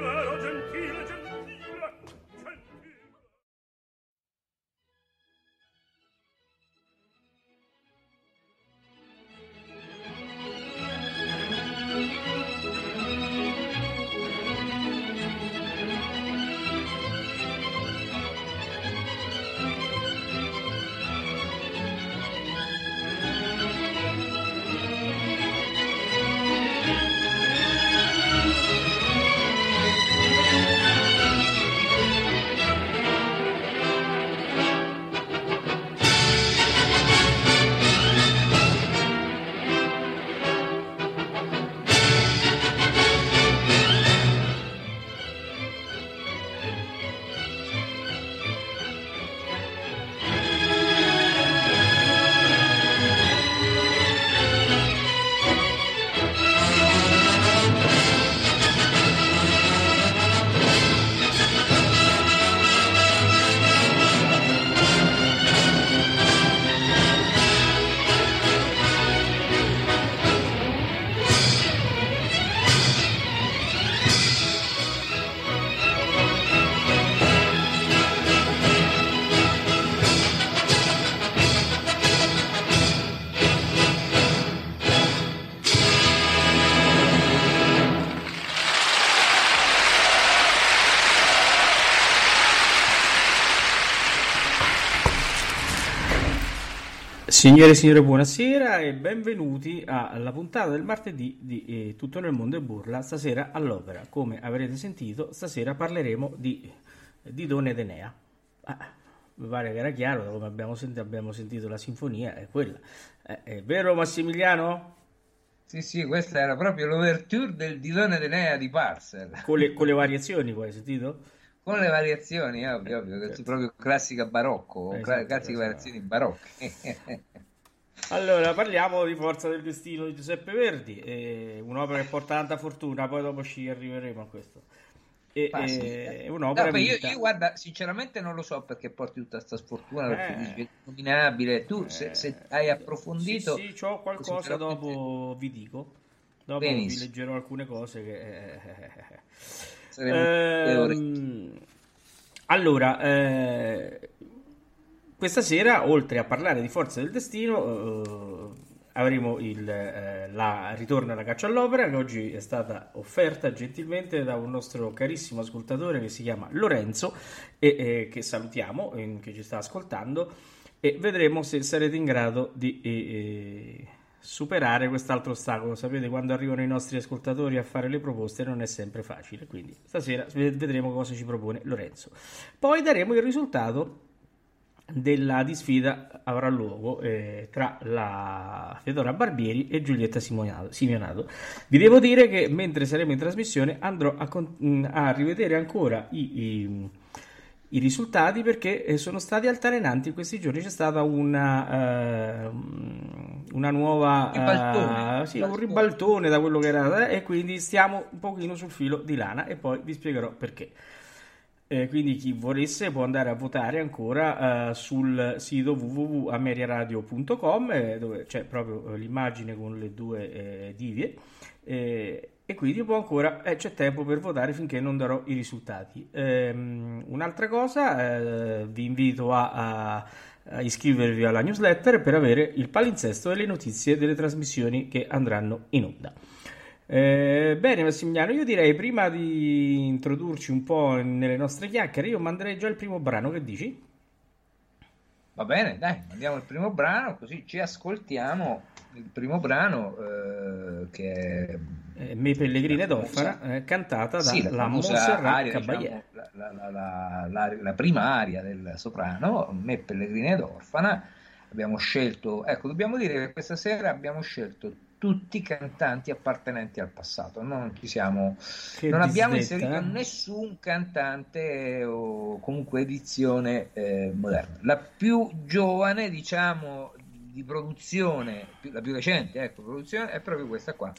vago, leggero, gentile, gentile gentile Signore e signore, buonasera e benvenuti alla puntata del martedì di eh, Tutto nel mondo e burla, stasera all'opera. Come avrete sentito, stasera parleremo di, di Don Edenea. Ah, mi pare che era chiaro, da come abbiamo sentito, abbiamo sentito la sinfonia, è quella. Eh, è vero Massimiliano? Sì, sì, questa era proprio l'ouverture del Didone Edenea di Parcel. Con le, con le variazioni, poi hai sentito? Con le variazioni, ovvio, ovvio, è proprio classica barocco, Esatto, cla- classiche esatto. variazioni barocche. Allora, parliamo di Forza del Destino di Giuseppe Verdi, eh, un'opera che porta tanta fortuna, poi dopo ci arriveremo a questo. E, Ma sì, eh, è No, un'opera beh, io, io, guarda, sinceramente non lo so perché porti tutta questa sfortuna, perché Eh. dici è innominabile. Tu, se, se hai approfondito... Sì, sì, c'ho qualcosa, dopo vi dico. Dopo Benissimo. vi leggerò alcune cose che... eh, saremo ore. Ehm, allora, eh, questa sera, oltre a parlare di Forza del Destino, eh, avremo il eh, la ritorno alla caccia all'opera che oggi è stata offerta gentilmente da un nostro carissimo ascoltatore che si chiama Lorenzo e eh, che salutiamo, eh, che ci sta ascoltando e vedremo se sarete in grado di eh, eh, superare quest'altro ostacolo. Sapete, quando arrivano i nostri ascoltatori a fare le proposte non è sempre facile, quindi stasera vedremo cosa ci propone Lorenzo. Poi daremo il risultato della disfida avrà luogo eh, tra la Fedora Barbieri e Giulietta Simonato. Simeonato. Vi devo dire che mentre saremo in trasmissione andrò a, con- mh, a rivedere ancora i, i- i risultati perché eh, sono stati altalenanti in questi giorni. C'è stata una, eh, una nuova Ribaltone. eh, sì, un ribaltone da quello che era eh, e quindi stiamo un pochino sul filo di lana e poi vi spiegherò perché. Eh, quindi chi volesse può andare a votare ancora eh, sul sito www.ameriaradio.com eh, dove c'è proprio eh, l'immagine con le due eh, divie eh, e quindi può ancora c'è tempo per votare finché non darò i risultati. Ehm, un'altra cosa, vi invito a, a- a iscrivervi alla newsletter per avere il palinsesto e le notizie delle trasmissioni che andranno in onda. Eh, bene Massimiliano, io direi prima di introdurci un po' nelle nostre chiacchiere, io manderei già il primo brano, che dici? Va bene, dai, andiamo al primo brano, così ci ascoltiamo il primo brano eh, che è Eh, Me Pellegrina ed Orfana, eh, cantata da Sì, la la Montserrat aria, Caballé. diciamo, la, la- la- prima aria del soprano, Me Pellegrina ed Orfana. Abbiamo scelto, ecco, dobbiamo dire che questa sera abbiamo scelto tutti cantanti appartenenti al passato. Non, ci siamo, non abbiamo inserito eh? nessun cantante o comunque edizione eh, moderna. La più giovane, diciamo, di produzione, la più recente, ecco, produzione, è proprio questa qua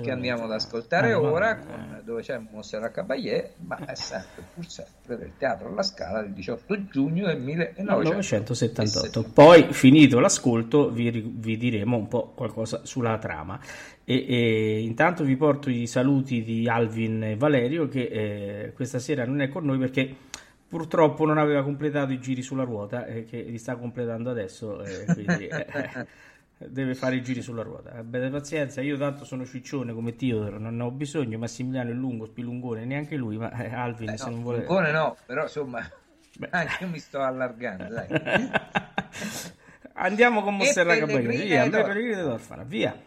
che andiamo ad ascoltare Ah, ma- ora, con- dove c'è Montserrat Caballé, ma è sempre, pur sempre del Teatro alla Scala del 18 giugno del 1978. 1978. Poi, finito l'ascolto, vi, vi diremo un po' qualcosa sulla trama. E, e intanto vi porto i saluti di Alvin e Valerio, che eh, questa sera non è con noi perché purtroppo non aveva completato i giri sulla ruota, e che li sta completando adesso. eh, quindi, eh, deve fare i giri sulla ruota. Abbiate pazienza, io tanto sono ciccione come Teodoro, non ne ho bisogno. Massimiliano è lungo, spilungone, neanche lui, ma eh, Alvin Eh, se no, non vuole. Fulgone no, però insomma, Beh. anche io mi sto allargando, dai. Andiamo con Caballé, Pellegrina via. Pellegrina Orfana, via.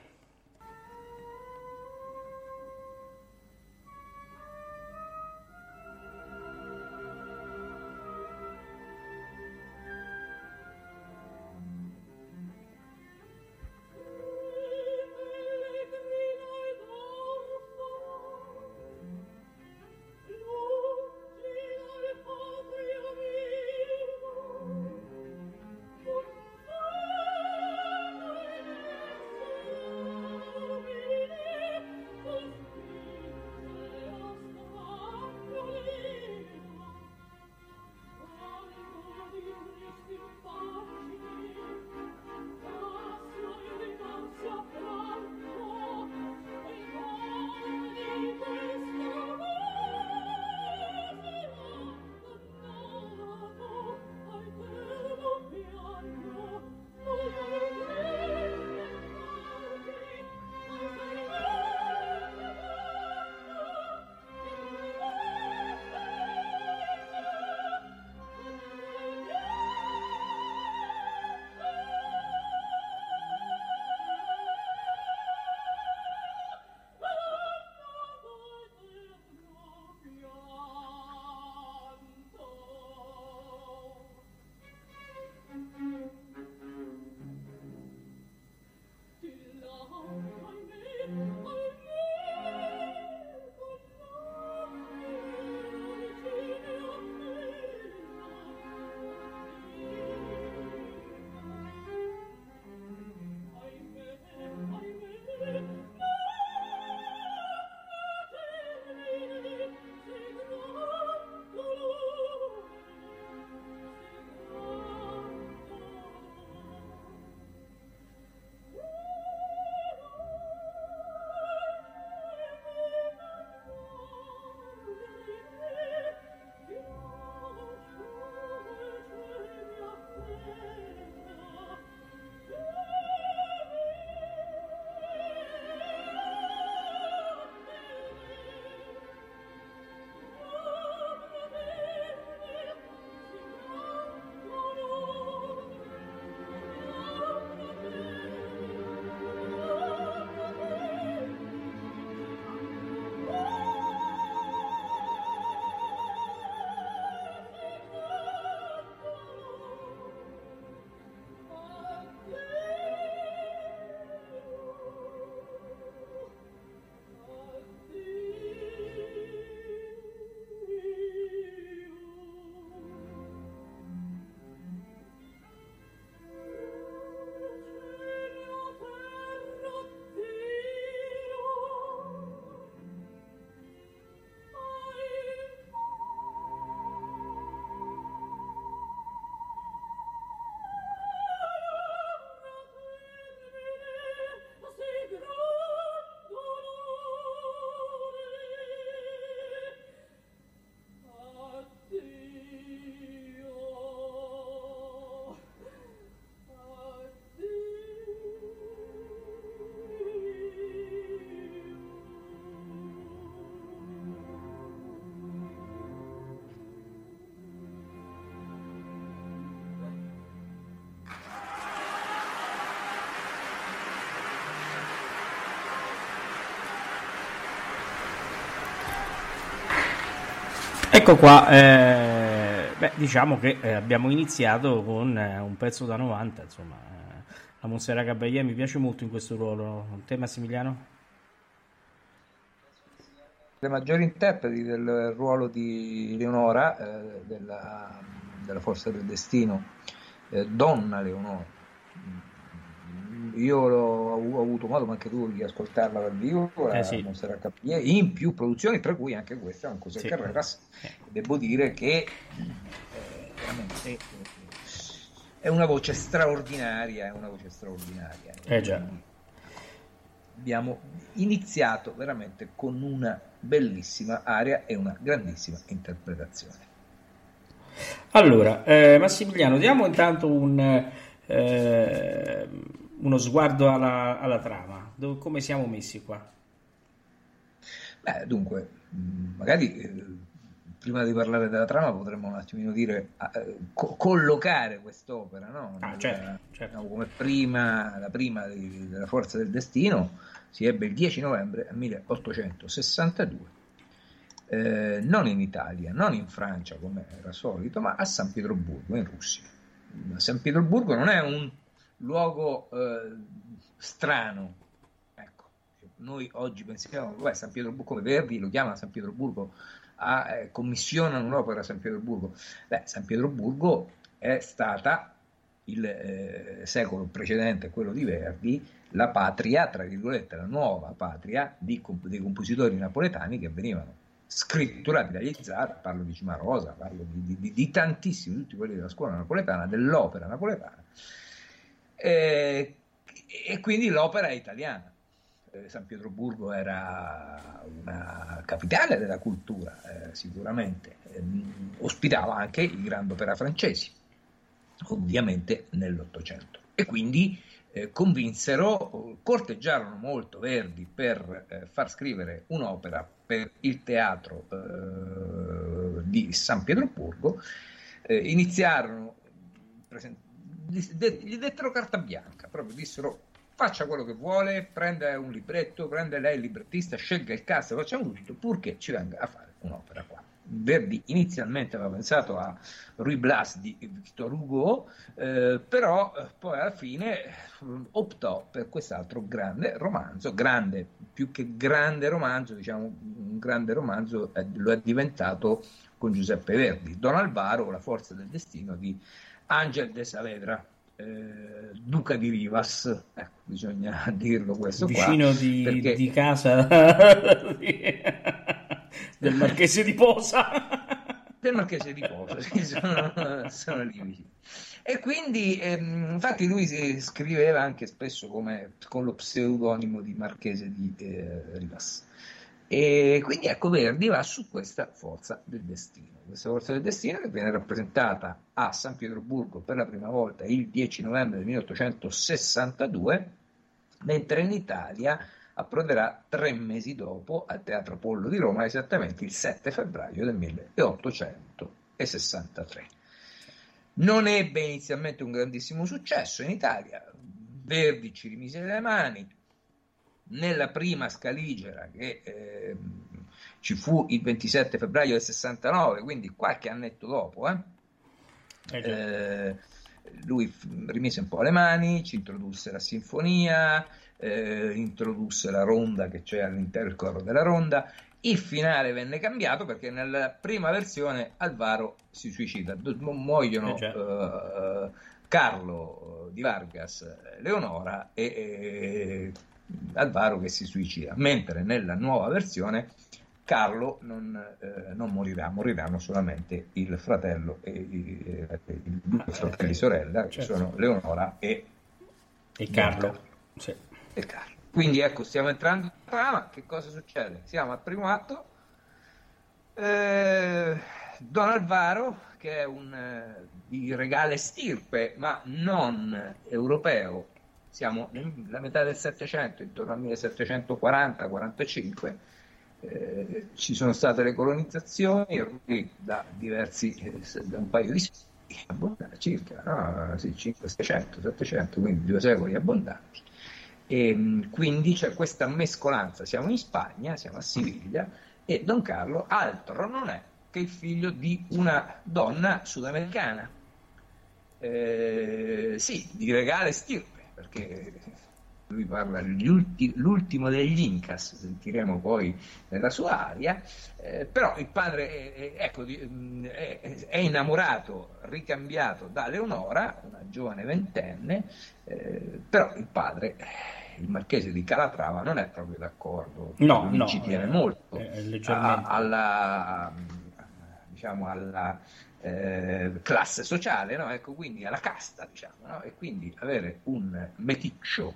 Ecco qua, eh, beh, diciamo che eh, abbiamo iniziato con eh, un pezzo da 90, insomma, eh, a Montserrat Caballé mi piace molto in questo ruolo. Te Massimiliano? Le maggiori interpreti del ruolo di Leonora, eh, della, della, Forza del Destino, eh, donna Leonora. Io ho, ho, avuto modo, ma anche tu, di ascoltarla dal vivo, eh, sì. Montserrat Caballé, in più produzioni, tra cui anche questa, un José sì. Carreras. Devo dire che eh, veramente è una voce straordinaria, è una voce straordinaria. Eh già. Abbiamo iniziato veramente con una bellissima aria e una grandissima interpretazione. Allora, eh, Massimiliano, diamo intanto un, eh, uno sguardo alla, alla trama. Dove, come siamo messi qua? Beh, dunque, magari eh, prima di parlare della trama potremmo un attimino dire uh, co- collocare quest'opera no? ah, certo, certo. No, come prima la prima di, della Forza del Destino si ebbe il 10 novembre 1862 eh, non in Italia, non in Francia come era solito, ma a San Pietroburgo in Russia. San Pietroburgo non è un luogo eh, strano, ecco, noi oggi pensiamo, beh, San Pietroburgo come Verdi lo chiama San Pietroburgo a, eh, commissionano un'opera a San Pietroburgo. Beh, San Pietroburgo è stata il eh, secolo precedente a quello di Verdi la patria, tra virgolette, la nuova patria di, dei compositori napoletani che venivano scritturati dagli zar, parlo di Cimarosa, parlo di, di, di, tantissimi, tutti quelli della scuola napoletana, dell'opera napoletana, eh, e quindi l'opera è italiana. Eh, San Pietroburgo era una capitale della cultura, eh, sicuramente, eh, ospitava anche i grandi opera francesi, ovviamente nell'Ottocento. E quindi eh, convinsero, corteggiarono molto Verdi per eh, far scrivere un'opera per il teatro eh, di San Pietroburgo, iniziarono, gli dettero carta bianca, proprio dissero faccia quello che vuole, prenda un libretto, prenda lei il librettista, scelga il cast, facciamo tutto, purché ci venga a fare un'opera qua. Verdi inizialmente aveva pensato a Rui Blas di Victor Hugo, eh, però eh, poi alla fine eh, optò per quest'altro grande romanzo, grande, più che grande romanzo, diciamo un grande romanzo eh, lo è diventato con Giuseppe Verdi, Don Alvaro, La forza del destino di Angel de Saavedra eh, Duca di Rivas, ecco, bisogna dirlo questo vicino qua, di, perché... di casa del Marchese di Posa. del Marchese di Posa, sì, sono, sono lì vicino. E quindi, ehm, infatti, lui scriveva anche spesso come, con lo pseudonimo di Marchese di eh, Rivas. E quindi ecco Verdi va su questa forza del destino, questa forza del destino che viene rappresentata a San Pietroburgo per la prima volta il 10 novembre del 1862, mentre in Italia approderà tre mesi dopo al Teatro Apollo di Roma, esattamente il 7 febbraio del 1863. Non ebbe inizialmente un grandissimo successo in Italia, Verdi ci rimise le mani, nella prima scaligera che eh, ci fu il 27 febbraio del 69, quindi qualche annetto dopo, eh, eh, eh lui rimise un po' le mani, ci introdusse la sinfonia, eh, introdusse la ronda che c'è all'interno del coro della ronda. Il finale venne cambiato perché nella prima versione Alvaro si suicida, muoiono eh, Carlo di Vargas, Leonora e Alvaro che si suicida, mentre nella nuova versione Carlo non, eh, non morirà, moriranno solamente il fratello e i, eh, due fratelli sorella, che certo. sono Leonora e, e Carlo. Sì. e Carlo. Quindi ecco, stiamo entrando in trama, che cosa succede? Siamo al primo atto, eh, Don Alvaro, che è un eh, di regale stirpe, ma non europeo, siamo nella metà del Settecento, intorno al 1740-45, eh, ci sono state le colonizzazioni da diversi, eh, da un paio di secoli, circa no? sì, 500, 600, 700, quindi due secoli abbondanti. E, quindi c'è questa mescolanza, siamo in Spagna, siamo a Siviglia e Don Carlo altro non è che il figlio di una donna sudamericana, eh, sì, di regale stirpe perché lui parla ulti, l'ultimo degli Incas, sentiremo poi nella sua aria, eh, però il padre è, è, ecco, è, è, innamorato, ricambiato da Leonora, una giovane ventenne, eh, però il padre, il marchese di Calatrava, non è proprio d'accordo, no, no, ci tiene molto a, alla, diciamo, alla eh, classe sociale, no? ecco, quindi alla casta, diciamo, no? e quindi avere un meticcio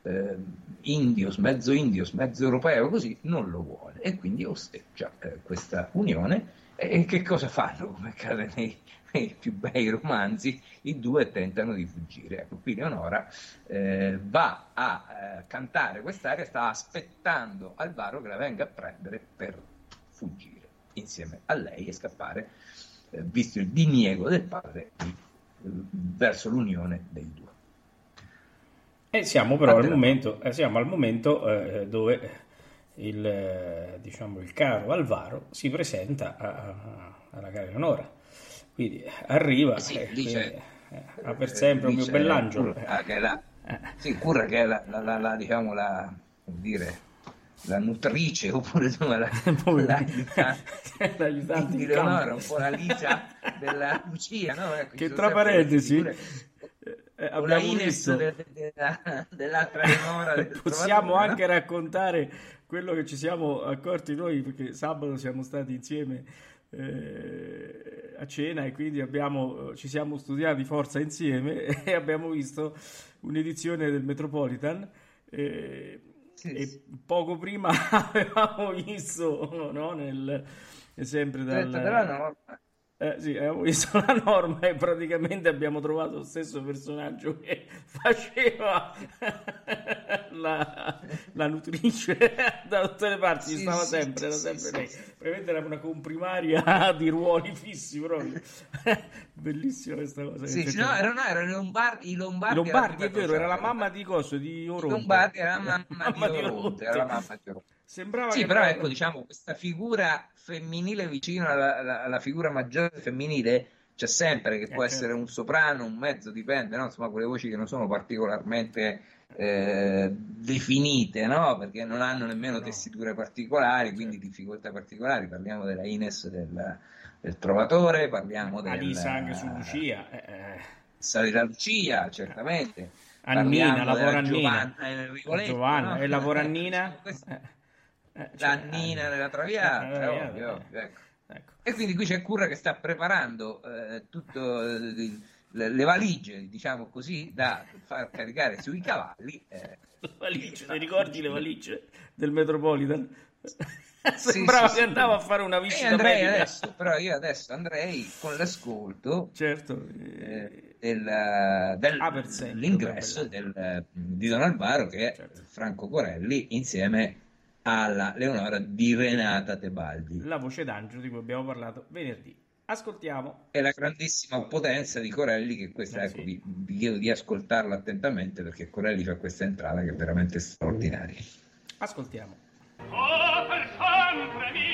eh, indios, mezzo indios, mezzo europeo, così non lo vuole e quindi osteggia eh, questa unione. E che cosa fanno, come accade nei, nei, più bei romanzi? I due tentano di fuggire. Ecco, qui Leonora eh, va a eh, cantare quest'aria, sta aspettando Alvaro che la venga a prendere per fuggire insieme a lei e scappare, visto il diniego del padre eh, verso l'unione dei due. E siamo però al momento, eh, siamo al momento eh, dove il, eh, diciamo, il, caro Alvaro si presenta a, a, alla cara Eleonora. Quindi arriva sì, e dice, ha per sempre un mio bell'angelo. Curra, che è la, sì, Curra che è la, la, la diciamo la, dire, la nutrice oppure insomma la, l'aiutante di Leonora, un po' la Licia della Lucia. No? Ecco, che tra parentesi eh, abbiamo visto de, de, de, dell'altra Leonora. Possiamo anche raccontare quello che ci siamo accorti noi, perché sabato siamo stati insieme eh, a cena e quindi abbiamo, ci siamo studiati forza insieme e abbiamo visto un'edizione del Metropolitan. Eh, sì, e poco prima avevamo visto no, nel, sempre dal, eh, sì, abbiamo visto la norma e praticamente abbiamo trovato lo stesso personaggio che faceva la, la nutrice da tutte le parti, sì, stava sì, sempre, era sempre lei. Probabilmente era una comprimaria di ruoli fissi proprio. Bellissima questa cosa. Sì, no, erano, erano i Lombardi. I Lombardi, Lombardi è vero, era la mamma di Coso, di Oronte. I Lombardi era la mamma, mamma di Oronte. Era la mamma di Oronte. Sembrava sì, però ecco, diciamo, questa figura femminile vicino alla, alla, alla figura maggiore femminile c'è sempre, che eh, può certo. essere un soprano, un mezzo, dipende, no? insomma, quelle voci che non sono particolarmente eh, definite, no? perché non hanno nemmeno no. tessiture particolari, quindi certo. difficoltà particolari. Parliamo della Ines del, del Trovatore, parliamo della Alisa anche su Lucia. Eh. eh. Salirà Lucia, certamente. Annina, lavora Annina. Giovanna, Giovanna no? e lavora Annina. Eh, cioè, la Nina nella Traviata, eh, ovvio, eh, ovvio, ecco. Ecco. E quindi qui c'è Curra che sta preparando eh, tutto le, le, valigie, diciamo così, da far caricare sui cavalli. Eh, valigie, ti ricordi le valigie del Metropolitan? Sembrava sì, sì, che andava a fare una visita andrei adesso, però io adesso andrei con l'ascolto certo. eh, del, del, ah, dell'ingresso del, di Don Alvaro che è certo. Franco Corelli insieme alla Leonora di Renata Tebaldi. La voce d'angelo di cui abbiamo parlato venerdì. Ascoltiamo. E la grandissima potenza di Corelli, che questa, eh, ecco, sì. vi, vi, chiedo di ascoltarla attentamente perché Corelli fa questa entrata che è veramente straordinaria. Ascoltiamo. Oh, per sempre mio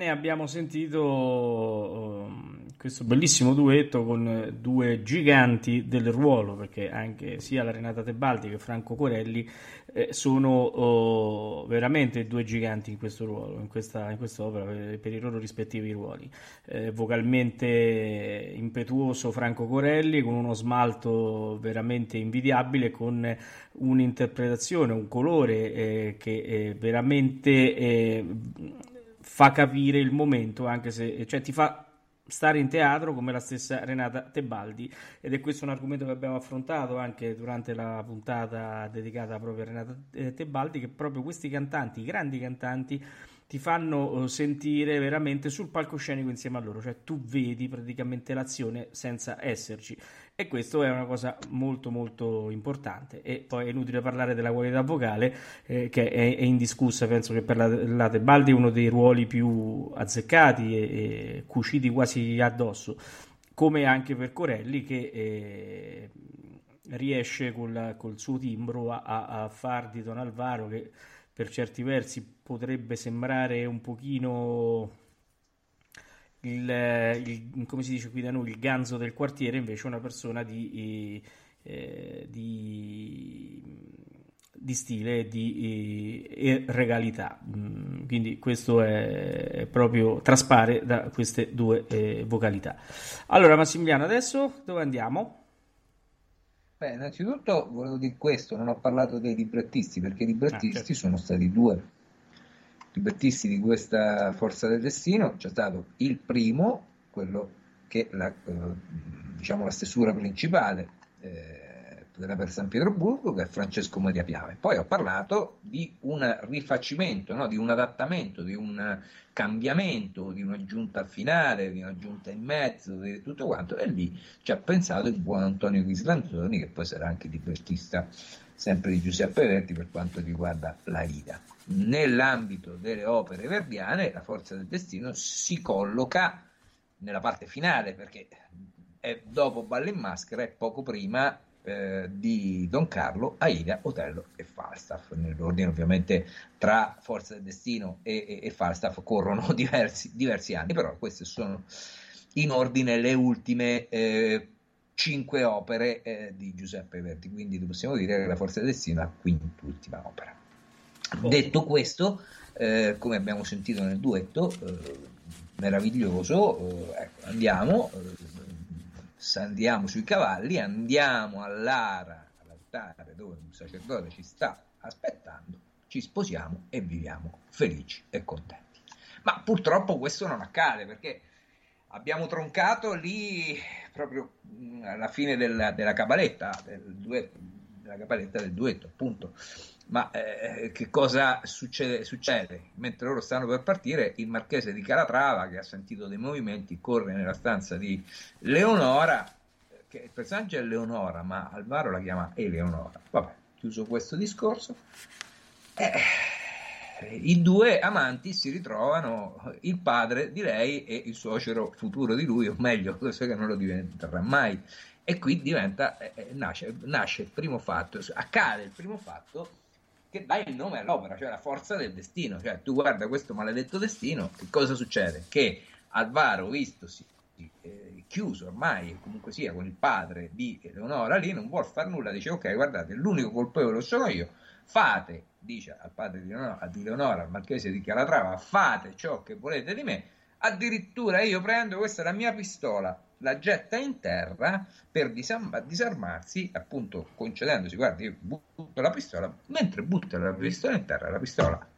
Bene, abbiamo sentito um, questo bellissimo duetto con due giganti del ruolo, perché anche sia la Renata Tebaldi che Franco Corelli eh, sono oh, veramente due giganti in questo ruolo, in questa, in questa opera, per, per, i loro rispettivi ruoli. Eh, vocalmente impetuoso Franco Corelli, con uno smalto veramente invidiabile, con un'interpretazione, un colore eh, che eh, veramente eh, fa capire il momento, anche se cioè, ti fa stare in teatro come la stessa Renata Tebaldi. Ed è questo un argomento che abbiamo affrontato anche durante la puntata dedicata proprio a Renata eh, Tebaldi che proprio questi cantanti, i grandi cantanti ti fanno eh, sentire veramente sul palcoscenico insieme a loro, cioè tu vedi praticamente l'azione senza esserci e questo è una cosa molto molto importante. E poi è inutile parlare della qualità vocale eh, che è, è, indiscussa, penso che per la, la Tebaldi è uno dei ruoli più azzeccati e, e cuciti quasi addosso, come anche per Corelli che eh, riesce col, col, suo timbro a, a far di Don Alvaro che per certi versi potrebbe sembrare un pochino il, il, come si dice qui da noi il ganzo del quartiere invece una persona di, eh, di, di stile di, e regalità mm, quindi questo è, è, proprio traspare da queste due eh, vocalità allora Massimiliano adesso dove andiamo? Beh, innanzitutto volevo dire questo, non ho parlato dei librettisti, perché i librettisti ah, certo. sono stati due. I librettisti di questa Forza del Destino c'è stato il primo, quello che la, eh, diciamo la stesura principale, eh, per San Pietroburgo, che è Francesco Maria Piave. Poi ho parlato di un rifacimento, no? di un adattamento, di un cambiamento, di un'aggiunta finale, di un'aggiunta in mezzo, di tutto quanto, e lì ci ha pensato il buon Antonio Ghislanzoni, che poi sarà anche libertista sempre di Giuseppe Verdi per quanto riguarda la Ida. Nell'ambito delle opere verdiane, la Forza del Destino si colloca nella parte finale, perché è dopo Balle in Maschera e poco prima eh, di Don Carlo, Aida, Otello e Falstaff. Nell'ordine ovviamente tra Forza del Destino e, e, e Falstaff corrono diversi, diversi, anni, però queste sono in ordine le ultime eh, cinque opere eh, di Giuseppe Verdi, quindi possiamo dire che la Forza del Destino è la quintultima opera. Oh. Detto questo, eh, come abbiamo sentito nel duetto, eh, meraviglioso, ecco, andiamo andiamo sui cavalli, andiamo all'ara, all'altare dove un sacerdote ci sta aspettando, ci sposiamo e viviamo felici e contenti. Ma purtroppo questo non accade perché abbiamo troncato lì proprio alla fine della, della cabaletta, del duetto, della cabaletta del duetto, appunto. Ma eh, che cosa succede, succede? Mentre loro stanno per partire, il marchese di Calatrava, che ha sentito dei movimenti, corre nella stanza di Leonora, che il personaggio è Leonora, ma Alvaro la chiama Eleonora. Vabbè, chiuso questo discorso. Eh, I due amanti si ritrovano, il padre di lei e il suocero futuro di lui, o meglio, questo che non lo diventerà mai. E qui diventa, eh, eh nasce, nasce il primo fatto, accade il primo fatto che dà il nome all'opera, cioè la forza del destino. Cioè, tu guarda questo maledetto destino, che cosa succede? Che Alvaro, vistosi eh, chiuso ormai, comunque sia, con il padre di Eleonora lì, non vuole fare nulla, dice ok, guardate, l'unico colpevole sono io, fate, dice al padre di Leonora, di Leonora al marchese di Calatrava, fate ciò che volete di me, addirittura io prendo, questa la mia pistola, la getta in terra per disam- disarmarsi, appunto concedendosi, guarda, io butto la pistola, mentre butta la pistola in terra, la pistola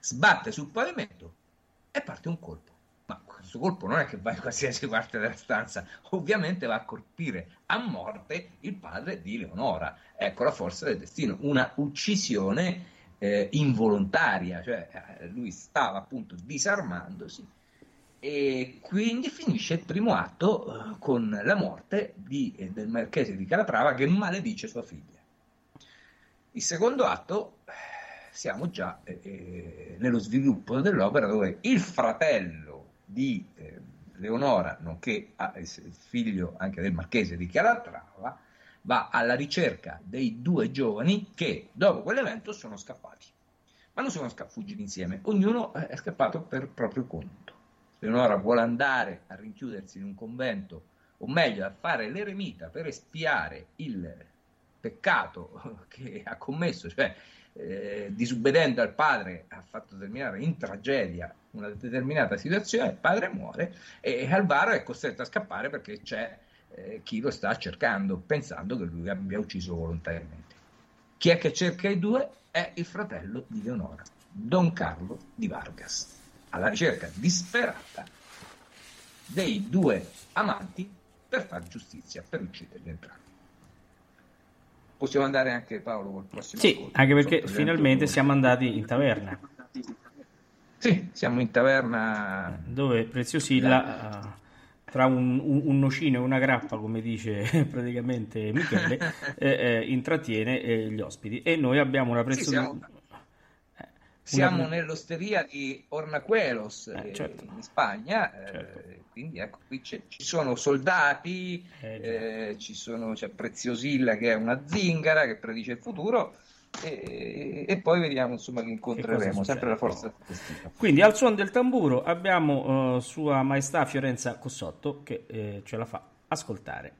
sbatte sul pavimento e parte un colpo. Questo colpo non è che va in qualsiasi parte della stanza, ovviamente va a colpire a morte il padre di Leonora. Ecco la forza del destino, una uccisione eh, involontaria, cioè eh, lui stava appunto disarmandosi e quindi finisce il primo atto eh, con la morte di, eh, del marchese di Calatrava che maledice sua figlia. Il secondo atto eh, siamo già eh, nello sviluppo dell'opera dove il fratello di eh, Leonora, nonché figlio anche del marchese di Calatrava, va alla ricerca dei due giovani che dopo quell'evento sono scappati. ma non sono fuggiti insieme, ognuno è scappato per proprio conto. Leonora vuole andare a rinchiudersi in un convento, o meglio a fare l'eremita per espiare il peccato che ha commesso, cioè eh, disubbedendo al padre ha fatto terminare in tragedia una determinata situazione, il padre muore e Alvaro è costretto a scappare perché c'è eh, chi lo sta cercando, pensando che lui abbia ucciso volontariamente. Chi è che cerca i due? È il fratello di Leonora, Don Carlo di Vargas, alla ricerca disperata dei due amanti per fare giustizia, per ucciderli entrambi. Possiamo andare anche Paolo col prossimo Sì, ascolto, anche perché finalmente siamo andati in taverna. Sì, siamo in taverna dove Preziosilla uh, tra un, un, un, nocino e una grappa, come dice praticamente Michele, eh, eh, intrattiene eh, gli ospiti. E noi abbiamo una Preziosilla... Sì, siamo una... nell'osteria di Ornaquelos eh, certo. in Spagna, certo. eh, quindi ecco qui ci sono soldati, eh, eh, ci sono, c'è Preziosilla che è una zingara che predice il futuro e, e poi vediamo insomma che incontreremo, che sempre la forza. Quindi al suono del tamburo abbiamo uh, Sua Maestà Fiorenza Cossotto che eh, ce la fa ascoltare.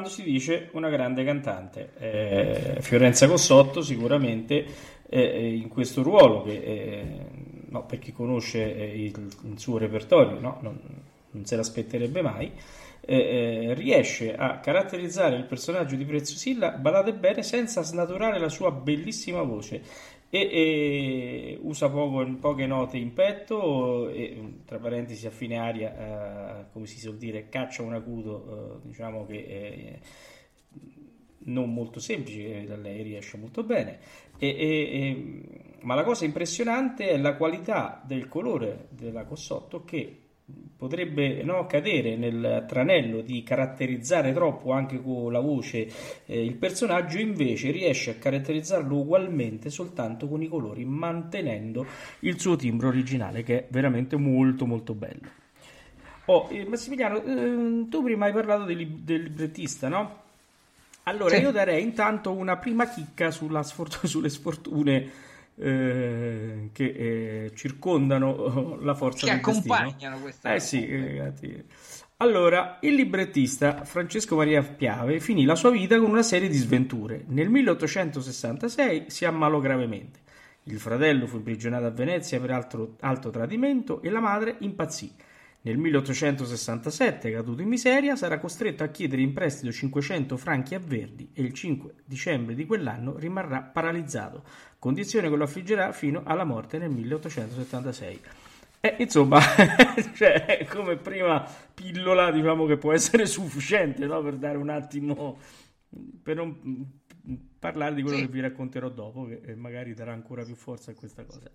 Quando si dice una grande cantante. Eh, Fiorenza Cossotto sicuramente eh, in questo ruolo, che, eh, no, per chi conosce eh, il, il, suo repertorio, no? non, non se l'aspetterebbe mai, eh, eh, riesce a caratterizzare il personaggio di Preziosilla, badate bene, senza snaturare la sua bellissima voce. E, e usa poco, poche note in petto e tra parentesi a fine aria eh, come si suol dire caccia un acuto eh, diciamo che eh, non molto semplice da lei riesce molto bene. E, e, ma la cosa impressionante è la qualità del colore della Cossotto che potrebbe no, cadere nel tranello di caratterizzare troppo anche con la voce eh, il personaggio, invece riesce a caratterizzarlo ugualmente soltanto con i colori, mantenendo il suo timbro originale che è veramente molto molto bello. Oh, eh, Massimiliano, eh, tu prima hai parlato del, del librettista, no? Allora sì. io darei intanto una prima chicca sfort- sulle sfortune eh, che eh, circondano la forza che del accompagnano questa eh sì ragazzi. allora il librettista Francesco Maria Piave finì la sua vita con una serie di sventure. Nel 1866 si ammalò gravemente. Il fratello fu imprigionato a Venezia per altro, alto tradimento e la madre impazzì nel 1867, caduto in miseria, sarà costretto a chiedere in prestito 500 franchi a Verdi e il 5 dicembre di quell'anno rimarrà paralizzato, condizione che lo affliggerà fino alla morte nel 1876. Eh, insomma, cioè, come prima pillola, diciamo che può essere sufficiente no? per dare un attimo, per non parlare di quello sì. che vi racconterò dopo, che magari darà ancora più forza a questa cosa.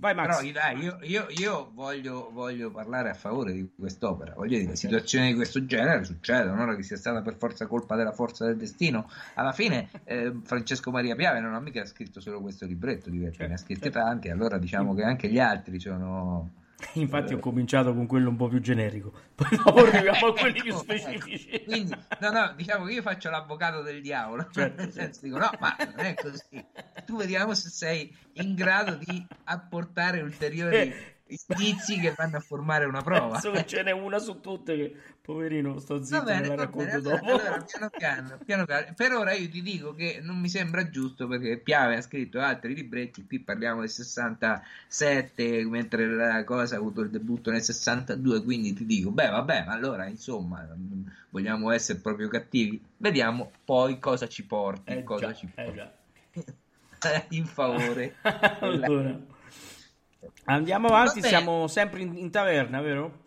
Vai Max. Però dai, io, io, io voglio, voglio, parlare a favore di quest'opera. Voglio dire, situazioni di questo genere succedono, non che sia stata per forza colpa della forza del destino. Alla fine eh, Francesco Maria Piave non ha mica scritto solo questo libretto, certo, ne ha scritti certo. tanti, allora diciamo che anche gli altri sono Infatti ho cominciato con quello un po' più generico, poi dopo arriviamo a quelli più specifici. Quindi, no, no, diciamo che io faccio l'avvocato del diavolo, certo, nel senso dico no, ma non è così. Tu vediamo se sei in grado di apportare ulteriori eh, indizi che vanno a formare una prova. Penso che ce n'è una su tutte che, poverino, sto zitto, bene, me la racconto bene, dopo. Allora, piano piano, piano piano, per ora io ti dico che non mi sembra giusto perché Piave ha scritto altri libretti, qui parliamo del 67, mentre la cosa ha avuto il debutto nel 62, quindi ti dico, beh vabbè, ma allora insomma, vogliamo essere proprio cattivi, vediamo poi cosa ci porti, eh cosa già, ci porti. Eh in favore. allora. Andiamo avanti, siamo sempre in, in, taverna, vero?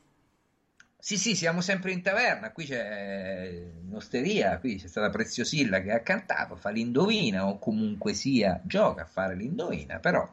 Sì, sì, siamo sempre in taverna. Qui c'è un'osteria, qui c'è stata Preziosilla che ha cantato, fa l'indovina o comunque sia, gioca a fare l'indovina, però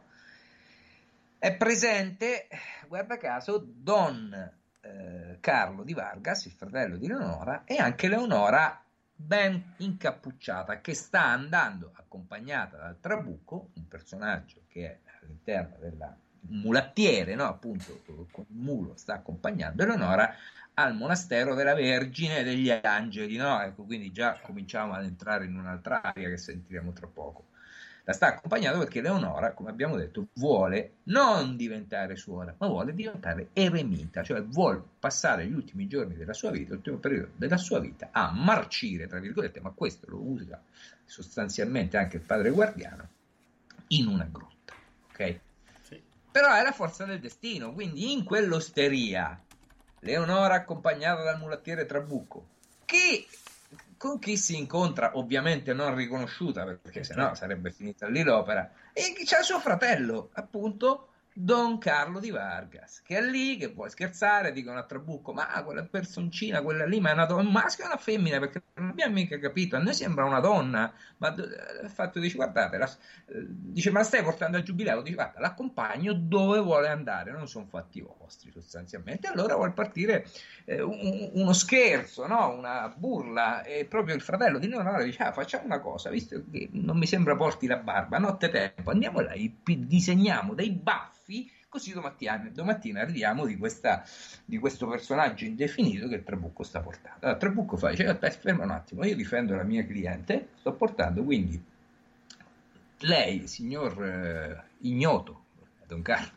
è presente, guarda caso, Don eh, Carlo di Vargas, il fratello di Leonora, e anche Leonora ben incappucciata che sta andando accompagnata dal Trabucco, un personaggio che è all'interno della un mulattiere, no? appunto con il mulo sta accompagnando Eleonora al monastero della Vergine degli Angeli, no? ecco, quindi già cominciamo ad entrare in un'altra area che sentiremo tra poco. La sta accompagnando perché Leonora, come abbiamo detto, vuole non diventare suora, ma vuole diventare eremita, cioè vuole passare gli ultimi giorni della sua vita, l'ultimo periodo della sua vita a marcire, tra virgolette, ma questo lo usa sostanzialmente anche il padre guardiano, in una grotta. Ok? Però è la forza del destino, quindi in quell'osteria, Leonora accompagnata dal mulattiere Trabucco, che con chi si incontra, ovviamente non riconosciuta, perché sennò sarebbe finita lì l'opera, e c'è suo fratello, appunto, Don Carlo di Vargas, che è lì, che vuole scherzare, dicono a Trabucco, ma quella personcina, quella lì, ma è una donna, un maschio o una femmina? Perché non abbiamo mica capito, a noi sembra una donna, ma il fatto dice, guardate, la, eh, dice, ma la stai portando al giubileo? Dice, guarda, l'accompagno dove vuole andare, non sono fatti vostri sostanzialmente. Allora vuole partire eh, un, uno scherzo, no? una burla, e proprio il fratello di Leonora dice, ah, facciamo una cosa, visto che non mi sembra porti la barba, notte tempo, andiamo là, disegniamo dei baffi così domattina, domattina arriviamo di, questa, di, questo personaggio indefinito che Trabucco sta portando. Allora, Trabucco fa, dice, aspetta, ferma un attimo, io difendo la mia cliente, sto portando quindi lei, signor eh, ignoto, Don Carlo,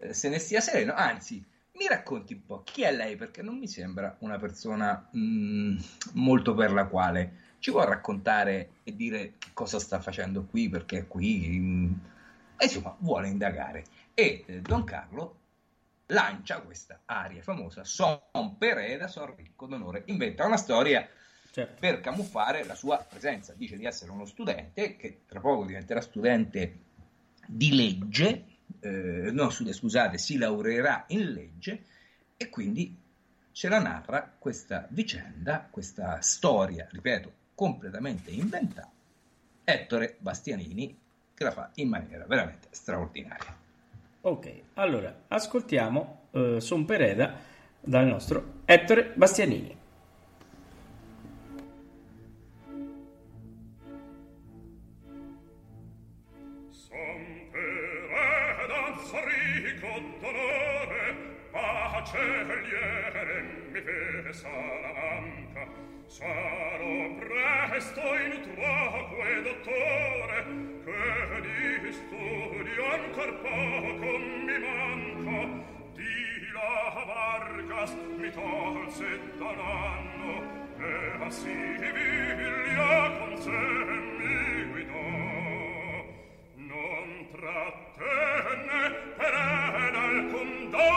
eh, se ne stia sereno, anzi, mi racconti un po' chi è lei, perché non mi sembra una persona mh, mm, molto per la quale ci può raccontare e dire cosa sta facendo qui, perché è qui, mh, mm, e insomma vuole indagare. E eh, Don Carlo lancia questa aria famosa, Son Pereda, son ricco d'onore, inventa una storia certo. per camuffare la sua presenza, dice di essere uno studente che tra poco diventerà studente di legge, eh, no scusate, si laureerà in legge e quindi ce la narra questa vicenda, questa storia, ripeto, completamente inventata, Ettore Bastianini, che la fa in maniera veramente straordinaria. Ok, allora ascoltiamo uh, Son Pereda dal nostro Ettore Bastianini. cancelliere mi fece Salamanca sarò presto in tuaque dottore che di studio ancor poco mi manca. Di la vargas mi tolse dall'anno e a Siviglia con sé mi guidò. Non trattenne per alcun dono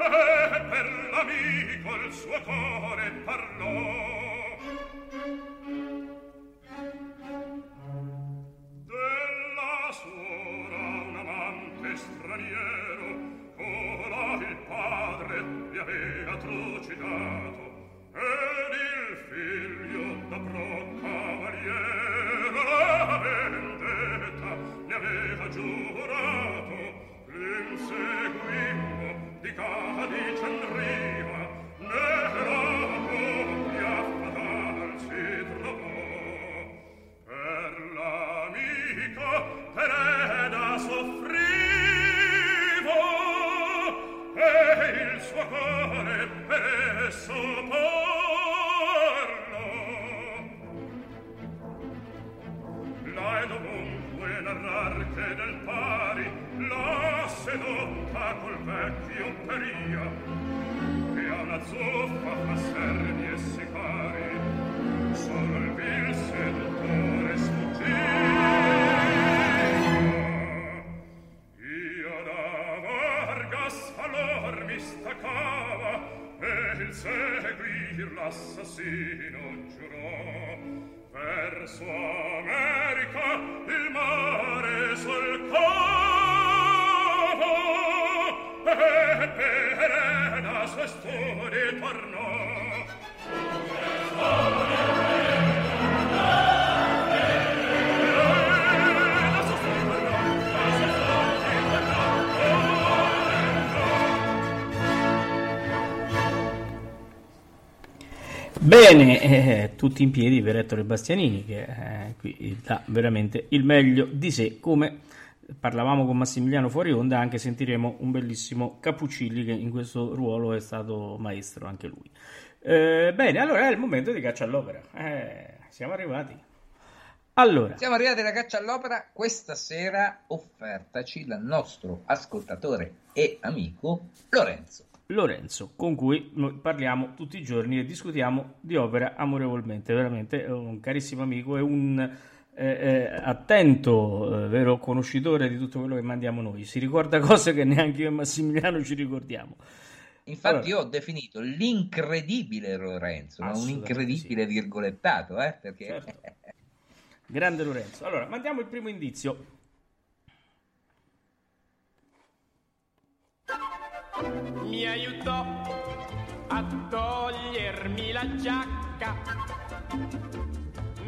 e per l'amico al suo cuore parlò. Della suora un amante straniero ora il padre vi aveva trucidato ed il figlio da pro cavaliero la vendetta ne aveva giurato l'inseguimmo di cava di Cenrini pereda soffrivo e il suo cuore per esso parlo. Là è dovunque narrar che del pari la sedotta col vecchio peria che a una zuffa fa servi e sicari solo il vil seduto il seguir l'assassino giurò. Verso America il mare solcava e per la sua storia tornò. Bene, eh, tutti in piedi per Ettore Bastianini che eh, qui dà veramente il meglio di sé come parlavamo con Massimiliano fuori onda, anche sentiremo un bellissimo Capuccilli che in questo ruolo è stato maestro anche lui. Eh, bene, allora è il momento di caccia all'opera. Eh, siamo arrivati. Allora. Siamo arrivati alla caccia all'opera. Questa sera offertaci dal nostro ascoltatore e amico Lorenzo. Lorenzo, con cui noi parliamo tutti i giorni e discutiamo di opera amorevolmente. Veramente un carissimo amico e un eh, attento, eh, vero conoscitore di tutto quello che mandiamo noi, si ricorda cose che neanche io e Massimiliano ci ricordiamo. Infatti allora, io ho definito l'incredibile Lorenzo, ma un incredibile sì. virgolettato, eh, perché... Certo. Grande Lorenzo. Allora, mandiamo il primo indizio. Mi aiutò a togliermi la giacca,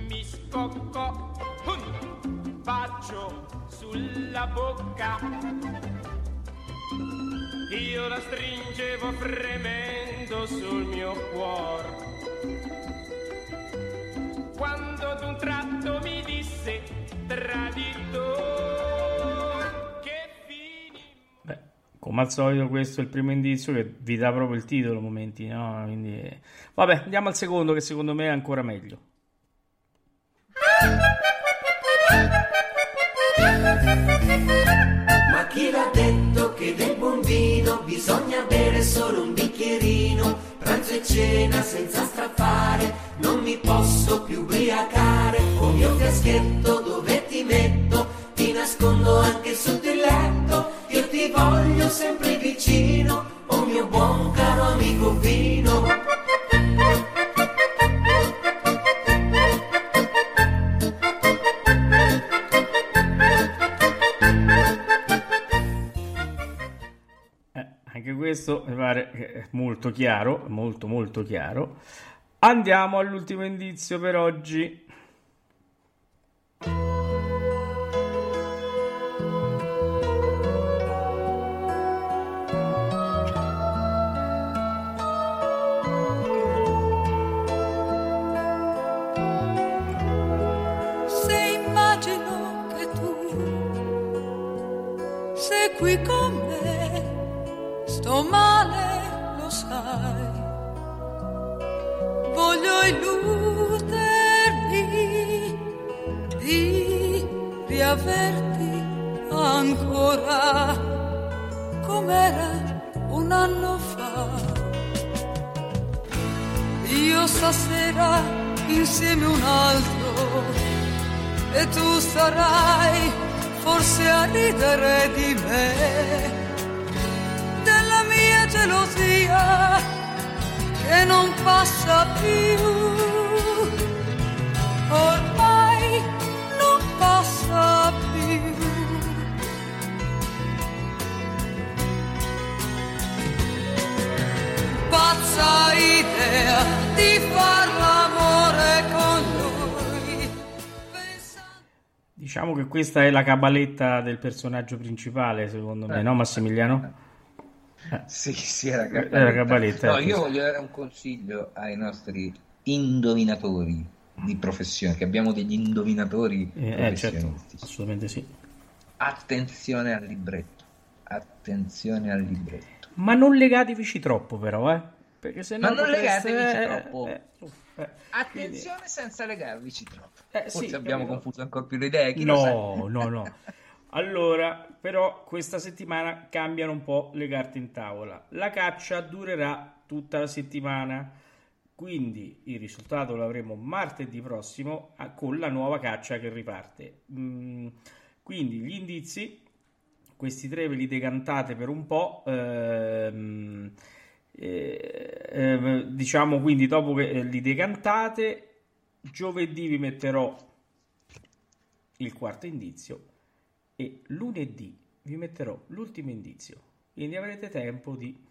mi scoccò un bacio sulla bocca. Io la stringevo fremendo sul mio cuore quando d'un tratto mi disse traditor che fini Beh, come al solito questo è il primo indizio che vi dà proprio il titolo momenti no? quindi vabbè andiamo al secondo che secondo me è ancora meglio ma chi l'ha detto che del buon vino bisogna bere solo un bicchierino? Pranzo e cena senza straffare, non mi posso più ubriacare. Con mio fiaschetto dove ti metto, ti nascondo anche sotto il letto ti voglio sempre vicino, oh mio buon caro amico vino. Eh, anche questo mi pare molto chiaro, molto molto chiaro. Andiamo all'ultimo indizio per oggi. Qui con me, sto male, lo sai. Voglio illudermi di riaverti ancora com'era un anno fa. Io stasera insieme un altro e tu sarai forse a ridere di me, della mia gelosia che non passa più. Ormai non passa più. Pazza idea di far l'amore Diciamo che questa è la cabaletta del personaggio principale, secondo me, no Massimiliano? Sì, sì, era Era Cabaletta, No, ecco. io voglio dare un consiglio ai nostri indovinatori di professione, che abbiamo degli indovinatori Eh, eh, certo, professionistici. assolutamente sì. Attenzione al libretto, attenzione al libretto. Ma non legatevici troppo, però, eh? Perché se no Ma non potreste- legatevici eh, troppo. eh, eh. Attenzione senza legarvici troppo. Eh, Forse sì, abbiamo proprio. confuso ancora più le idee. chi. No, no, no. Allora, però, questa settimana cambiano un po' le carte in tavola. La caccia durerà tutta la settimana, quindi il risultato lo avremo martedì prossimo con la nuova caccia che riparte. Mm, quindi gli indizi, questi tre ve li decantate per un po'. ehm, eh, ehm, diciamo quindi dopo che eh, li decantate, giovedì vi metterò il quarto indizio e lunedì vi metterò l'ultimo indizio. Quindi avrete tempo di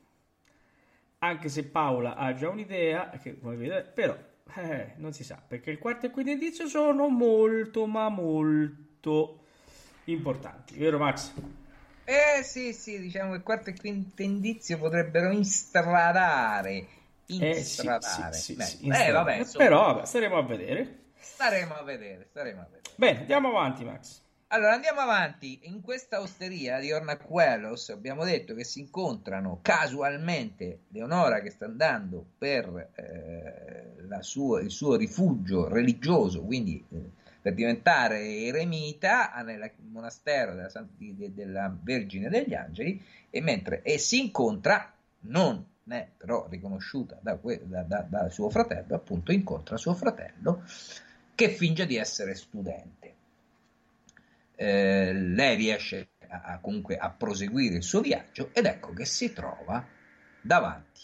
anche se Paola ha già un'idea, che vedete, però eh, non si sa, perché il quarto e quinto indizio sono molto, ma molto importanti, vero Max? Eh sì, sì, diciamo che il quarto e quinto indizio potrebbero instradare. Eh sì, Instradare. sì, sì, eh, vabbè, però vabbè, staremo a vedere. staremo a vedere, staremo a vedere. Bene, andiamo avanti Max. Allora andiamo avanti. In questa osteria di Ornacuelos abbiamo detto che si incontrano casualmente Leonora che sta andando per eh, la sua- il suo rifugio religioso, quindi eh, per diventare eremita nel monastero della, della Vergine degli Angeli, e mentre e si incontra, non è però riconosciuta da, da- da- da suo fratello, appunto incontra suo fratello che finge di essere studente. Eh, lei riesce a, a- comunque a proseguire il suo viaggio ed ecco che si trova davanti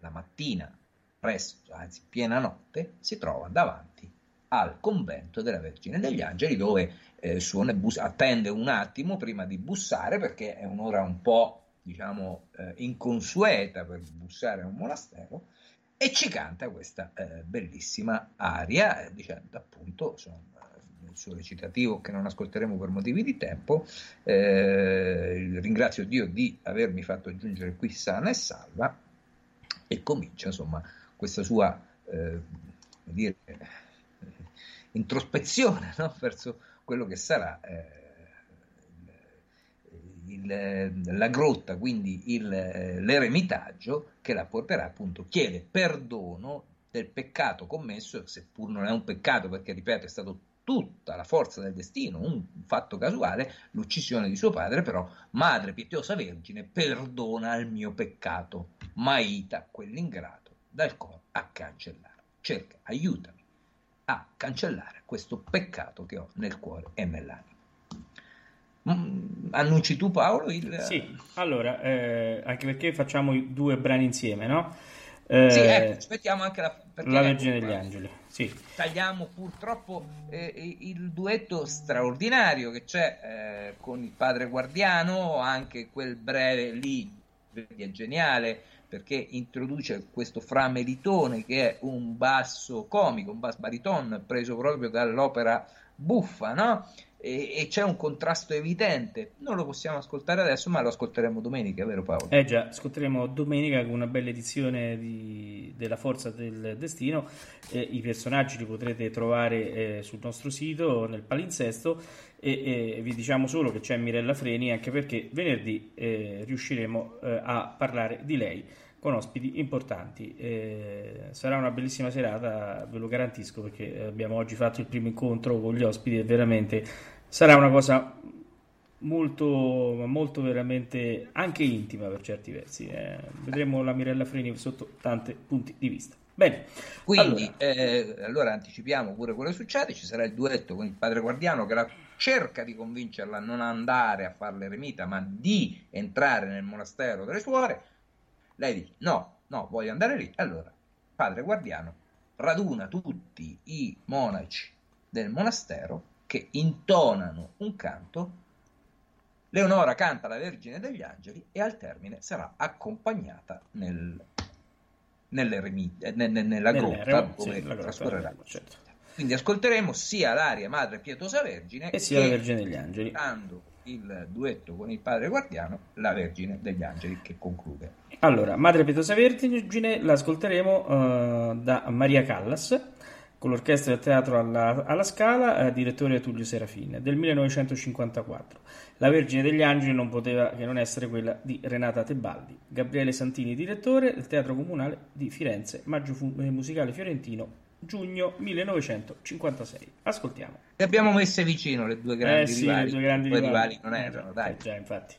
la mattina presto, anzi piena notte, si trova davanti al convento della Vergine degli Angeli dove eh, suona bus- attende un attimo prima di bussare perché è un'ora un po' diciamo eh, inconsueta per bussare a un monastero e ci canta questa eh, bellissima aria eh, dicendo appunto insomma, il suo recitativo che non ascolteremo per motivi di tempo eh, ringrazio Dio di avermi fatto giungere qui sana e salva e comincia insomma questa sua eh, dire, introspezione no? verso quello che sarà eh, il- la grotta, quindi il- l'eremitaggio che la porterà appunto, chiede perdono del peccato commesso, seppur non è un peccato perché, ripeto, è stato tutta la forza del destino, un fatto casuale, l'uccisione di suo padre, però Madre pietosa Vergine, perdona il mio peccato, maita quell'ingrato dal cuore a cancellare. Cerca, aiutami a cancellare questo peccato che ho nel cuore e nell'anima. Mm, annunci tu Paolo il... Sì, allora, eh, anche perché facciamo i due brani insieme, no? Eh, Sì, ecco, aspettiamo anche la... La Vergine degli Angeli, sì. tagliamo purtroppo eh, il duetto straordinario che c'è eh, con il padre guardiano, anche quel breve lì è geniale perché introduce questo framelitone che è un basso comico, un basso bariton preso proprio dall'opera buffa, no? E, e c'è un contrasto evidente. Non lo possiamo ascoltare adesso, ma lo ascolteremo domenica, vero Paolo? Eh già, ascolteremo domenica con una bella edizione di- della Forza del Destino. Eh, I personaggi li potrete trovare eh, sul nostro sito, nel palinsesto. E, e vi diciamo solo che c'è Mirella Freni, anche perché venerdì eh, riusciremo eh, a parlare di lei con ospiti importanti. Eh, sarà una bellissima serata, ve lo garantisco, perché abbiamo oggi fatto il primo incontro con gli ospiti e veramente sarà una cosa molto, molto veramente anche intima per certi versi. eh. Vedremo la Mirella Freni sotto tanti punti di vista. Bene, Quindi, allora, eh, allora anticipiamo pure quello che succede, ci sarà il duetto con il padre guardiano che la cerca di convincerla a non andare a fare l'eremita, ma di entrare nel monastero delle suore. Lei dice no, no, voglio andare lì. Allora, padre guardiano raduna tutti i monaci del monastero che intonano un canto. Leonora canta la Vergine degli Angeli e al termine sarà accompagnata nel, nell'eremita, ne- ne- nella grotta sì, dove grotta, trascorrerà. certo. Quindi ascolteremo sia l'aria Madre Pietosa Vergine E sia la Vergine degli Angeli. cantando il duetto con il padre guardiano, la Vergine degli Angeli che conclude. Allora, Madre Pietosa Vergine la ascolteremo eh, da Maria Callas con l'orchestra del teatro alla, alla Scala, eh, direttore Tullio Serafin, del 1954. La Vergine degli Angeli non poteva che non essere quella di Renata Tebaldi. Gabriele Santini, direttore del Teatro Comunale di Firenze, Maggio eh, Musicale Fiorentino, giugno 1956. Ascoltiamo. Le abbiamo messe vicino le due grandi eh sì, rivali, le due grandi rivali. rivali non Eh, erano, già, dai. eh, già, infatti.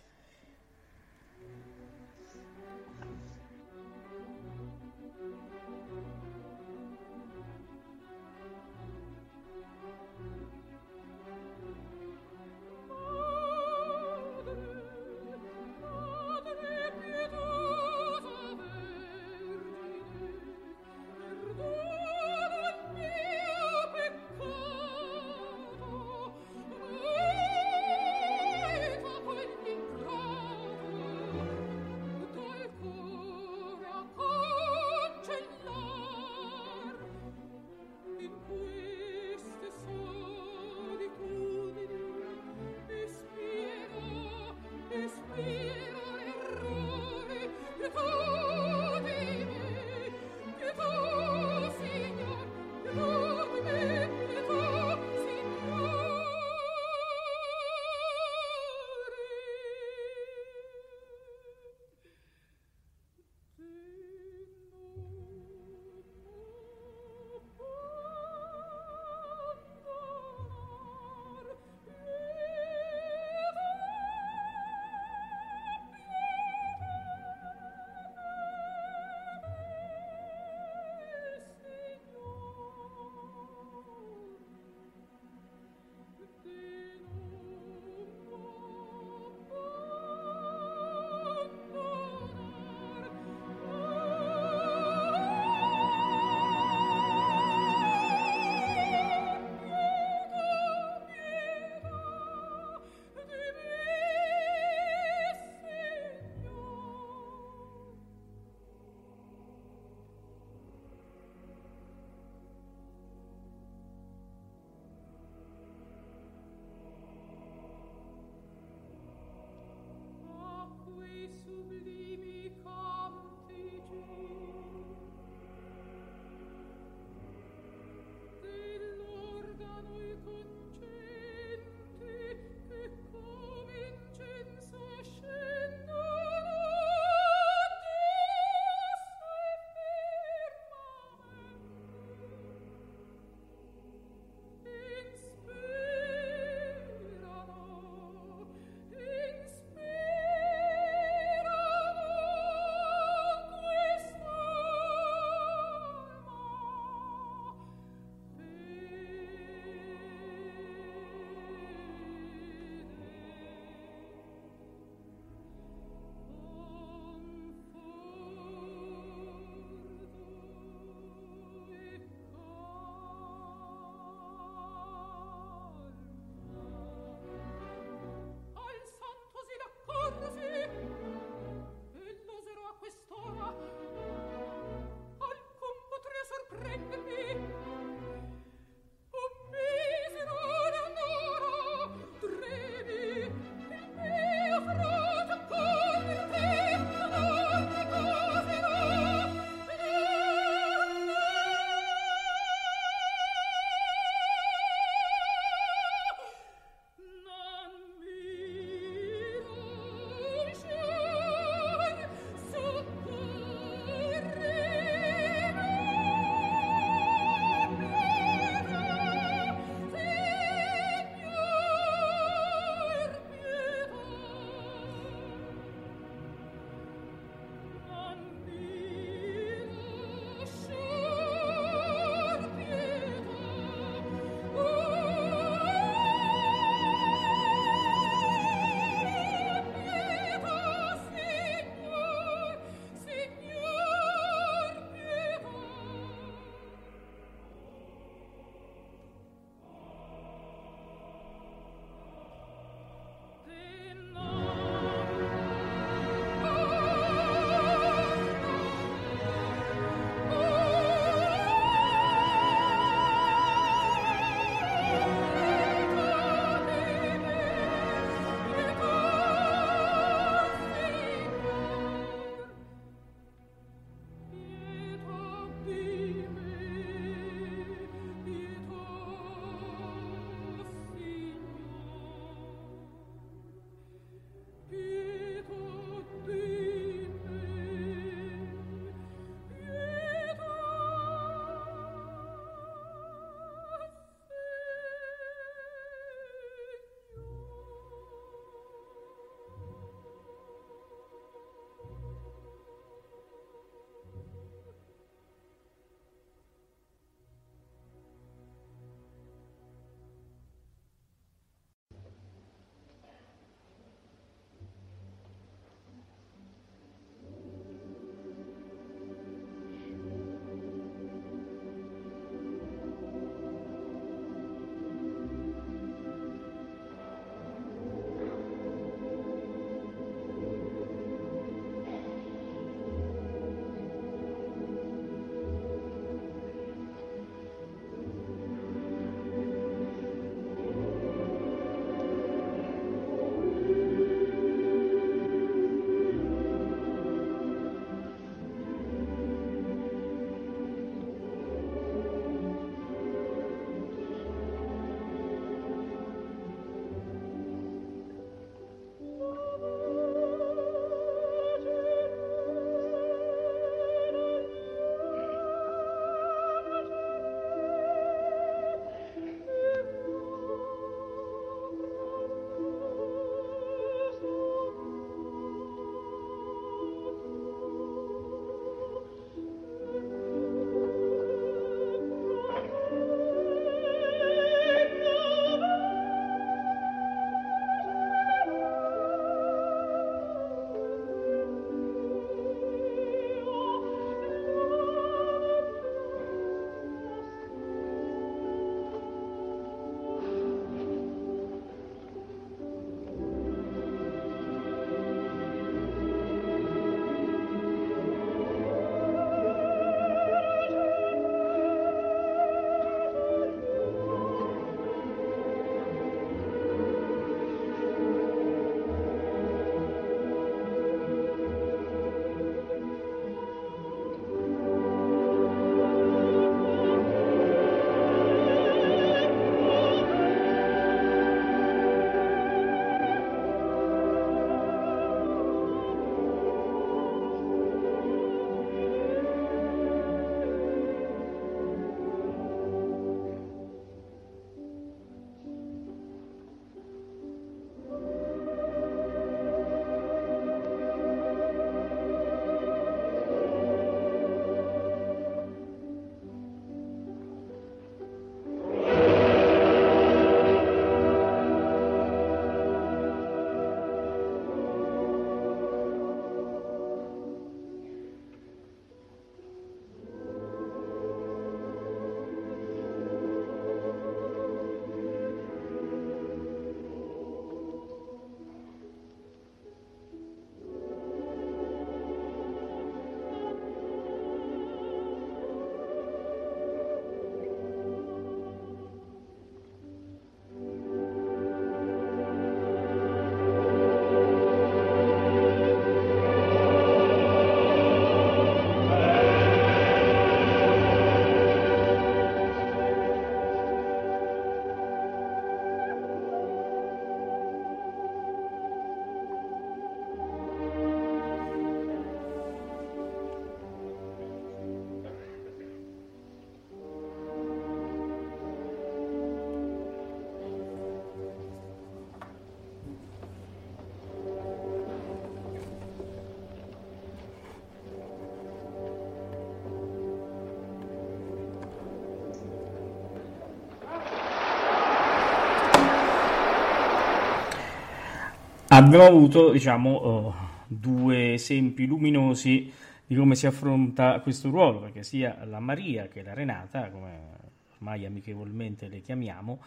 Abbiamo avuto, diciamo, oh, due esempi luminosi di come si affronta questo ruolo, perché sia la Maria che la Renata, come ormai amichevolmente le chiamiamo,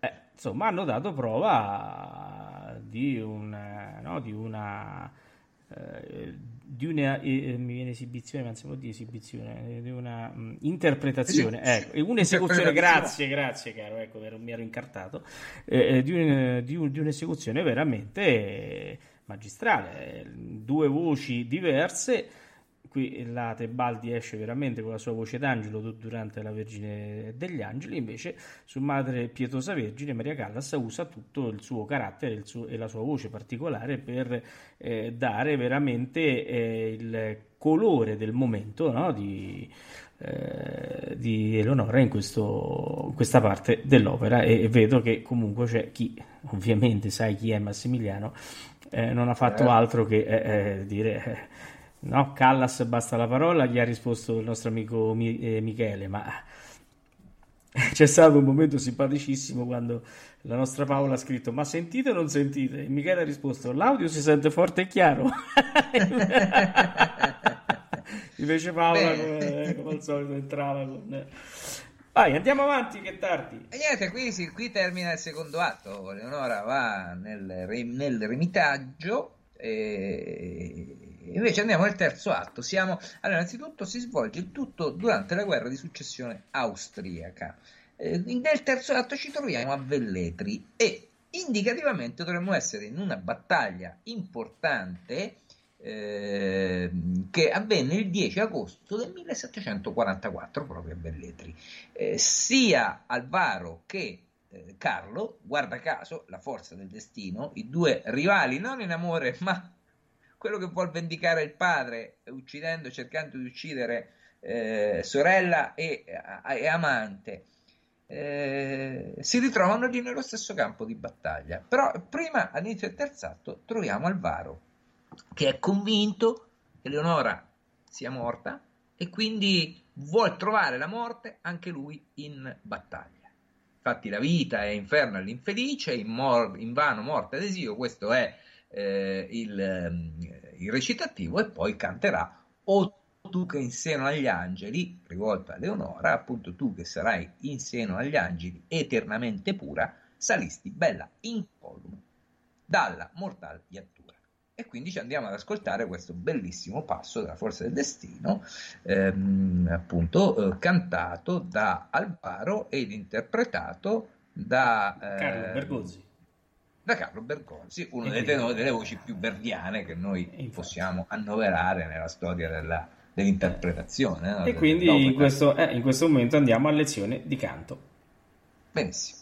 eh, insomma, hanno dato prova di una, no, di una, eh, di una eh, viene esibizione, ma non si può dire esibizione, di una mh, interpretazione, ecco, un'esecuzione, grazie, grazie caro, ecco, mi ero incartato, eh, di, un, di, un, di, un'esecuzione veramente magistrale, due voci diverse qui la Tebaldi esce veramente con la sua voce d'angelo durante la Vergine degli Angeli, invece su Madre Pietosa Vergine Maria Callas usa tutto il suo carattere il suo, e la sua voce particolare per eh, dare veramente eh, il colore del momento no? di, eh, di, Eleonora in, questo, questa parte dell'opera e, e, vedo che comunque c'è chi, ovviamente sai chi è Massimiliano, eh, non ha fatto eh. altro che eh, dire No, Callas basta la parola, gli ha risposto il nostro amico eh, Michele, ma c'è stato un momento simpaticissimo quando la nostra Paola ha scritto ma sentite o non sentite? E Michele ha risposto l'audio si sente forte e chiaro. Invece Paola come, come, al solito entrava con... Vai, andiamo avanti che tardi. E niente, qui, sì, qui termina il secondo atto. Leonora va nel, nel remitaggio e Invece andiamo al terzo atto. Siamo... Allora, innanzitutto si svolge tutto durante la guerra di successione austriaca. Eh, nel terzo atto ci troviamo a Velletri e indicativamente dovremmo essere in una battaglia importante eh, che avvenne il 10 agosto del 1744 proprio a Velletri. Eh, sia Alvaro che eh, Carlo, guarda caso, la forza del destino, i due rivali non in amore ma quello che vuol vendicare il padre, uccidendo, cercando di uccidere eh, sorella e, e amante, eh, si ritrovano lì nello stesso campo di battaglia. Però prima, all'inizio del terzo atto, troviamo Alvaro, che è convinto che Leonora sia morta e quindi vuole trovare la morte anche lui in battaglia. Infatti la vita è inferno all'infelice, in, mor- in vano morte d'esilio, questo è eh, il, ehm, il, recitativo e poi canterà o tu che in seno agli angeli, rivolta a Leonora, appunto tu che sarai in seno agli angeli eternamente pura, salisti bella incolume dalla mortal iattura. E quindi ci andiamo ad ascoltare questo bellissimo passo della forza del destino, ehm, appunto eh, cantato da Alvaro ed interpretato da eh, Carlo Bergozzi da Carlo Bergonzi, uno dei tenori delle voci più verdiane che noi possiamo annoverare nella storia della, dell'interpretazione. No? E quindi in questo, eh, in questo momento andiamo a lezione di canto. Benissimo.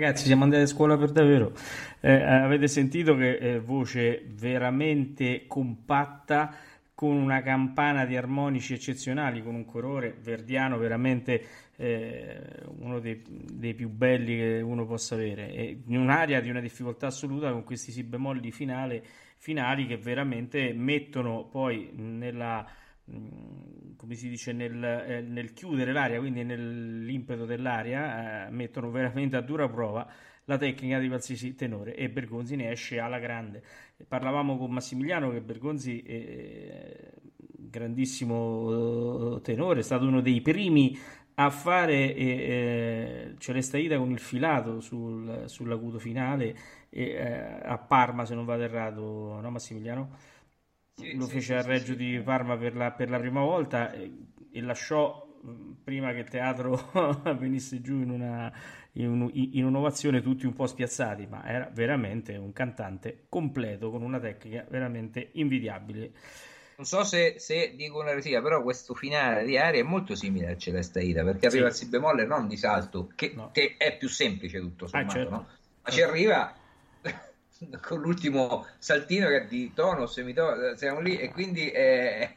Ragazzi, siamo andati a scuola per davvero. Eh, avete sentito che eh, voce veramente compatta, con una campana di armonici eccezionali, con un colore verdiano veramente eh, uno dei, dei più belli che uno possa avere. E in un'area di una difficoltà assoluta con questi si bemolli finale, finali che veramente mettono poi nella come si dice, nel, eh, nel chiudere l'aria, quindi nell'impeto dell'aria, eh, mettono veramente a dura prova la tecnica di qualsiasi tenore e Bergonzi ne esce alla grande. Parlavamo con Massimiliano che Bergonzi è grandissimo eh, tenore, è stato uno dei primi a fare eh, eh, Celeste Ida con il filato sul, sull'acuto finale eh, a Parma, se non vado errato, no Massimiliano? Sì, lo sì, fece a Reggio di Parma per la, per la prima volta e, e lasciò mh, prima che il teatro venisse giù in una in, un- in un'ovazione tutti un po' spiazzati, ma era veramente un cantante completo con una tecnica veramente invidiabile. Non so se, se dico una eresia, però questo finale di aria è molto simile al Celeste Ida, perché arriva al Sì. si bemolle non di salto, che, No. che è più semplice tutto sommato, certo. no? Ma ci arriva con l'ultimo saltino che è di tono, semitono, siamo lì e quindi è,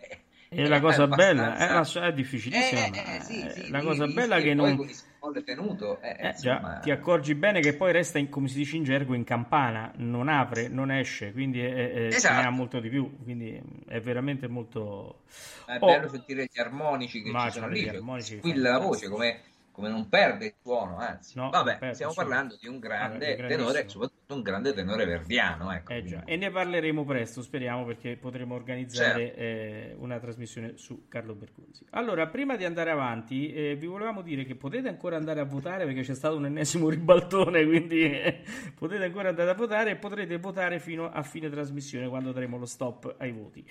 E la è cosa bella, è, abbastanza- una- è difficilissima, Eh, eh, sì, sì, la lì- cosa bella sì, che non... con smolle tenuto, eh, Eh, insomma, già, ti accorgi bene che poi resta, in, come si dice in gergo, in campana, non apre, non esce, quindi è, è- Esatto. ne ha molto di più, quindi è veramente molto... è Oh, bello sentire gli armonici che ci sono lì, cioè, armonici squilla la voce come, come non perde il suono, anzi. No, Vabbè, perde, stiamo sì. parlando di un grande tenore, soprattutto un grande tenore verdiano, ecco. Eh e ne parleremo presto, speriamo, perché potremo organizzare Certo. eh, una trasmissione su Carlo Bergonzi. Allora, prima di andare avanti, eh, vi volevamo dire che potete ancora andare a votare perché c'è stato un ennesimo ribaltone, quindi eh, potete ancora andare a votare e potrete votare fino a fine trasmissione quando daremo lo stop ai voti.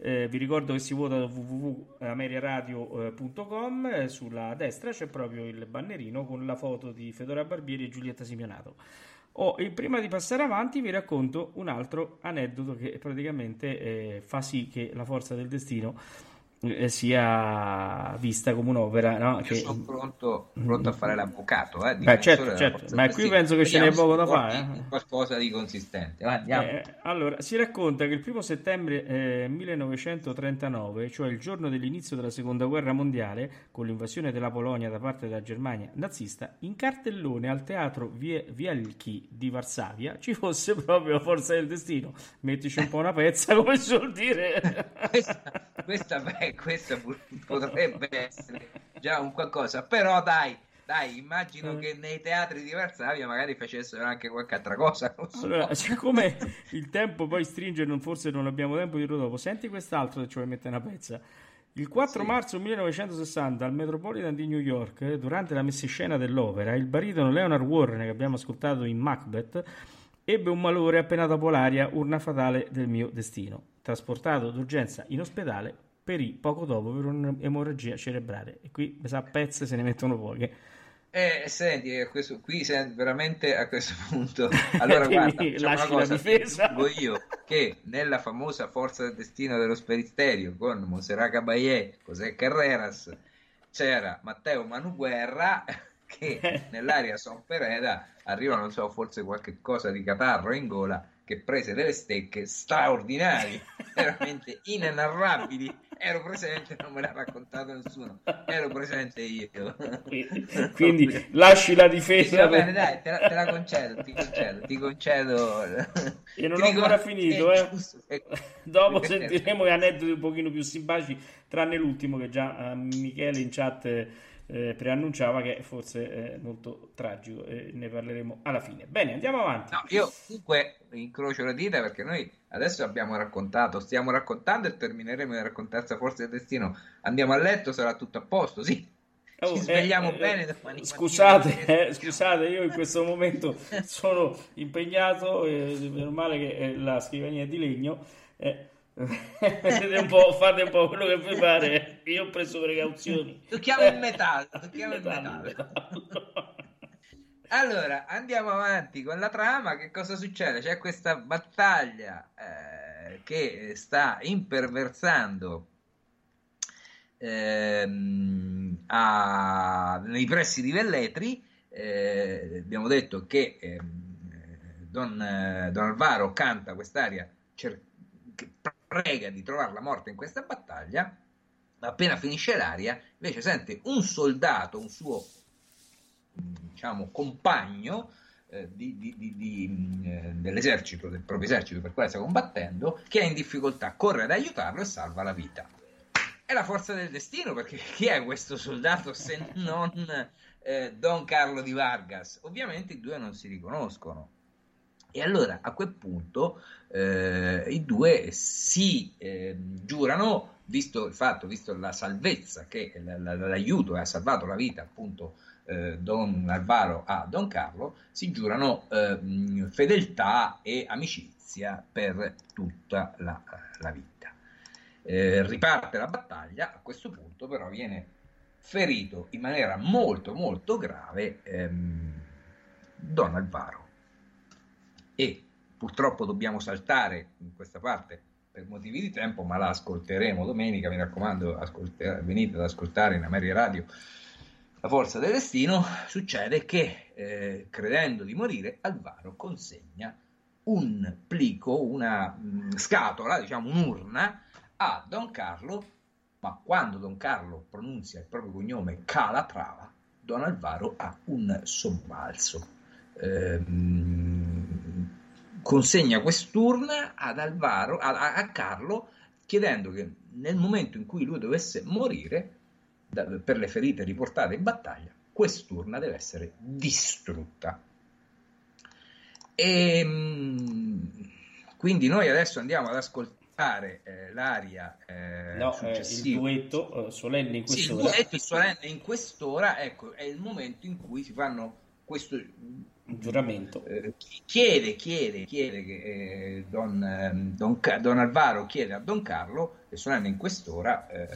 Eh, vi ricordo che si vota da www.ameriaradio.com, eh, sulla destra c'è proprio il bannerino con la foto di Fedora Barbieri e Giulietta Simeonato. Oh, e prima di passare avanti vi racconto un altro aneddoto che praticamente eh, fa sì che la forza del destino sia vista come un'opera no? Io che... sono pronto, pronto a fare l'avvocato, eh, Beh, certo, certo, ma qui penso che ce n'è poco da fare, eh. Qualcosa di consistente. Eh, allora, si racconta che il primo settembre eh, 1939, cioè il giorno dell'inizio della seconda guerra mondiale, con l'invasione della Polonia da parte della Germania nazista, in cartellone al teatro Vie- Wielki di Varsavia ci fosse proprio la forza del destino. Mettici un po' una pezza, come si suol dire. questa, questa, pur- potrebbe essere già un qualcosa, però dai, dai, immagino Mm. che nei teatri di Varsavia magari facessero anche qualche altra cosa. so. Allora, siccome il tempo poi stringe, non- forse non abbiamo tempo di dopo, senti quest'altro se ci vuoi mettere una pezza. Il 4 Sì. marzo 1960 al Metropolitan di New York, durante la messiscena dell'opera, il baritono Leonard Warren, che abbiamo ascoltato in Macbeth, ebbe un malore appena dopo l'aria Urna fatale del mio destino. Trasportato d'urgenza in ospedale, perì poco dopo per un'emorragia cerebrale. E qui, mi sa, pezze se ne mettono poche. Eh, senti, a questo, qui veramente a questo punto. Allora, guarda, lasci la cosa, difesa. ti dico io che nella famosa Forza del Destino dello Speristerio con Monserrat Caballé, José Carreras, c'era Matteo Manuguerra che nell'area Son Pereda arriva, non so, forse qualche cosa di catarro in gola che prese delle stecche straordinarie, veramente inenarrabili. Ero presente, non me l'ha raccontato nessuno, ero presente io. Quindi lasci la difesa. Va bene, dai, te la, te la concedo, ti concedo, ti concedo. E non Ti ho ancora finito, eh. Dopo sentiremo gli aneddoti un pochino più simpatici, tranne l'ultimo che già eh, Michele in chat eh, preannunciava che forse è molto tragico e ne parleremo alla fine. Bene, andiamo avanti. No, io comunque incrocio le dita perché noi adesso abbiamo raccontato, stiamo raccontando e termineremo di raccontarsi forse del destino. Andiamo a letto, sarà tutto a posto, sì. Oh, Ci eh, svegliamo eh, bene eh, domani Scusate, eh, scusate, io in questo momento sono impegnato, eh, meno male che eh, la scrivania è di legno. eh, fate un po' quello che vi pare. Io ho preso precauzioni. Tocchiamo il metallo, tocchiamo il Metallo, metallo. metallo. Allora, andiamo avanti con la trama. Che cosa succede? C'è questa battaglia eh, che sta imperversando ehm, a- nei pressi di Velletri. Eh, abbiamo detto che ehm, Don, eh, Don Alvaro canta quest'aria, cer- prega di trovare la morte in questa battaglia. Appena finisce l'aria, invece sente un soldato, un suo diciamo, compagno eh, di- di- di- eh, dell'esercito, del proprio esercito per quale sta combattendo, che è in difficoltà, corre ad aiutarlo e salva la vita. È la forza del destino, perché chi è questo soldato se non eh, Don Carlo di Vargas? Ovviamente i due non si riconoscono. E allora a quel punto eh, i due si eh, giurano, visto il fatto, visto la salvezza che l- l- ha salvato la vita appunto eh, Don Alvaro a Don Carlo, si giurano eh, mh, fedeltà e amicizia per tutta la, la vita. Eh, riparte la battaglia, a questo punto però viene ferito in maniera molto molto grave ehm, Don Alvaro. E purtroppo dobbiamo saltare in questa parte per motivi di tempo, ma la ascolteremo domenica, mi raccomando, ascolte- venite ad ascoltare in Ameria Radio la forza del destino, succede che, eh, credendo di morire, Alvaro consegna un plico, una mh, scatola, diciamo un'urna, a Don Carlo, ma quando Don Carlo pronunzia il proprio cognome Calatrava, Don Alvaro ha un sobbalzo. Ehm, consegna quest'urna ad Alvaro, a, a Carlo, chiedendo che nel momento in cui lui dovesse morire, da- per le ferite riportate in battaglia, quest'urna deve essere distrutta. E, mm, quindi noi adesso andiamo ad ascoltare eh, l'aria eh, No, eh, il duetto eh, solenne in Sì, il quest'ora. duetto solenne in quest'ora, ecco, è il momento in cui si fanno questo giuramento. eh, chiede, chiede, chiede che eh, Don, ehm, Don Don Alvaro chiede a Don Carlo, e solenne in quest'ora, eh,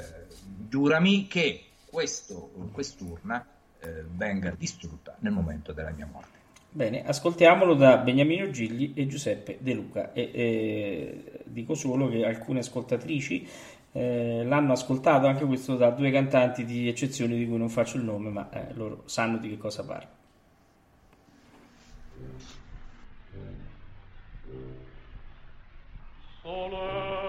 giurami che questo, quest'urna eh, venga distrutta nel momento della mia morte. Bene, ascoltiamolo da Beniamino Gigli e Giuseppe De Luca. E, e dico solo che alcune ascoltatrici eh, l'hanno ascoltato anche questo da due cantanti di eccezione di cui non faccio il nome, ma eh, loro sanno di che cosa parlo. Solenne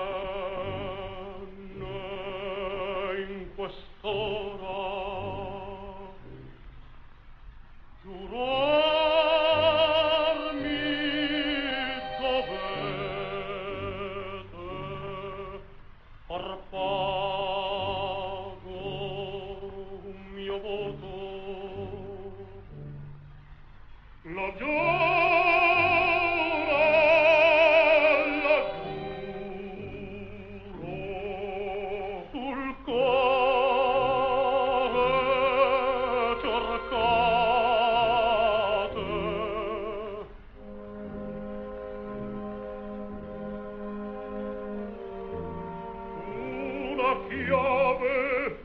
piove,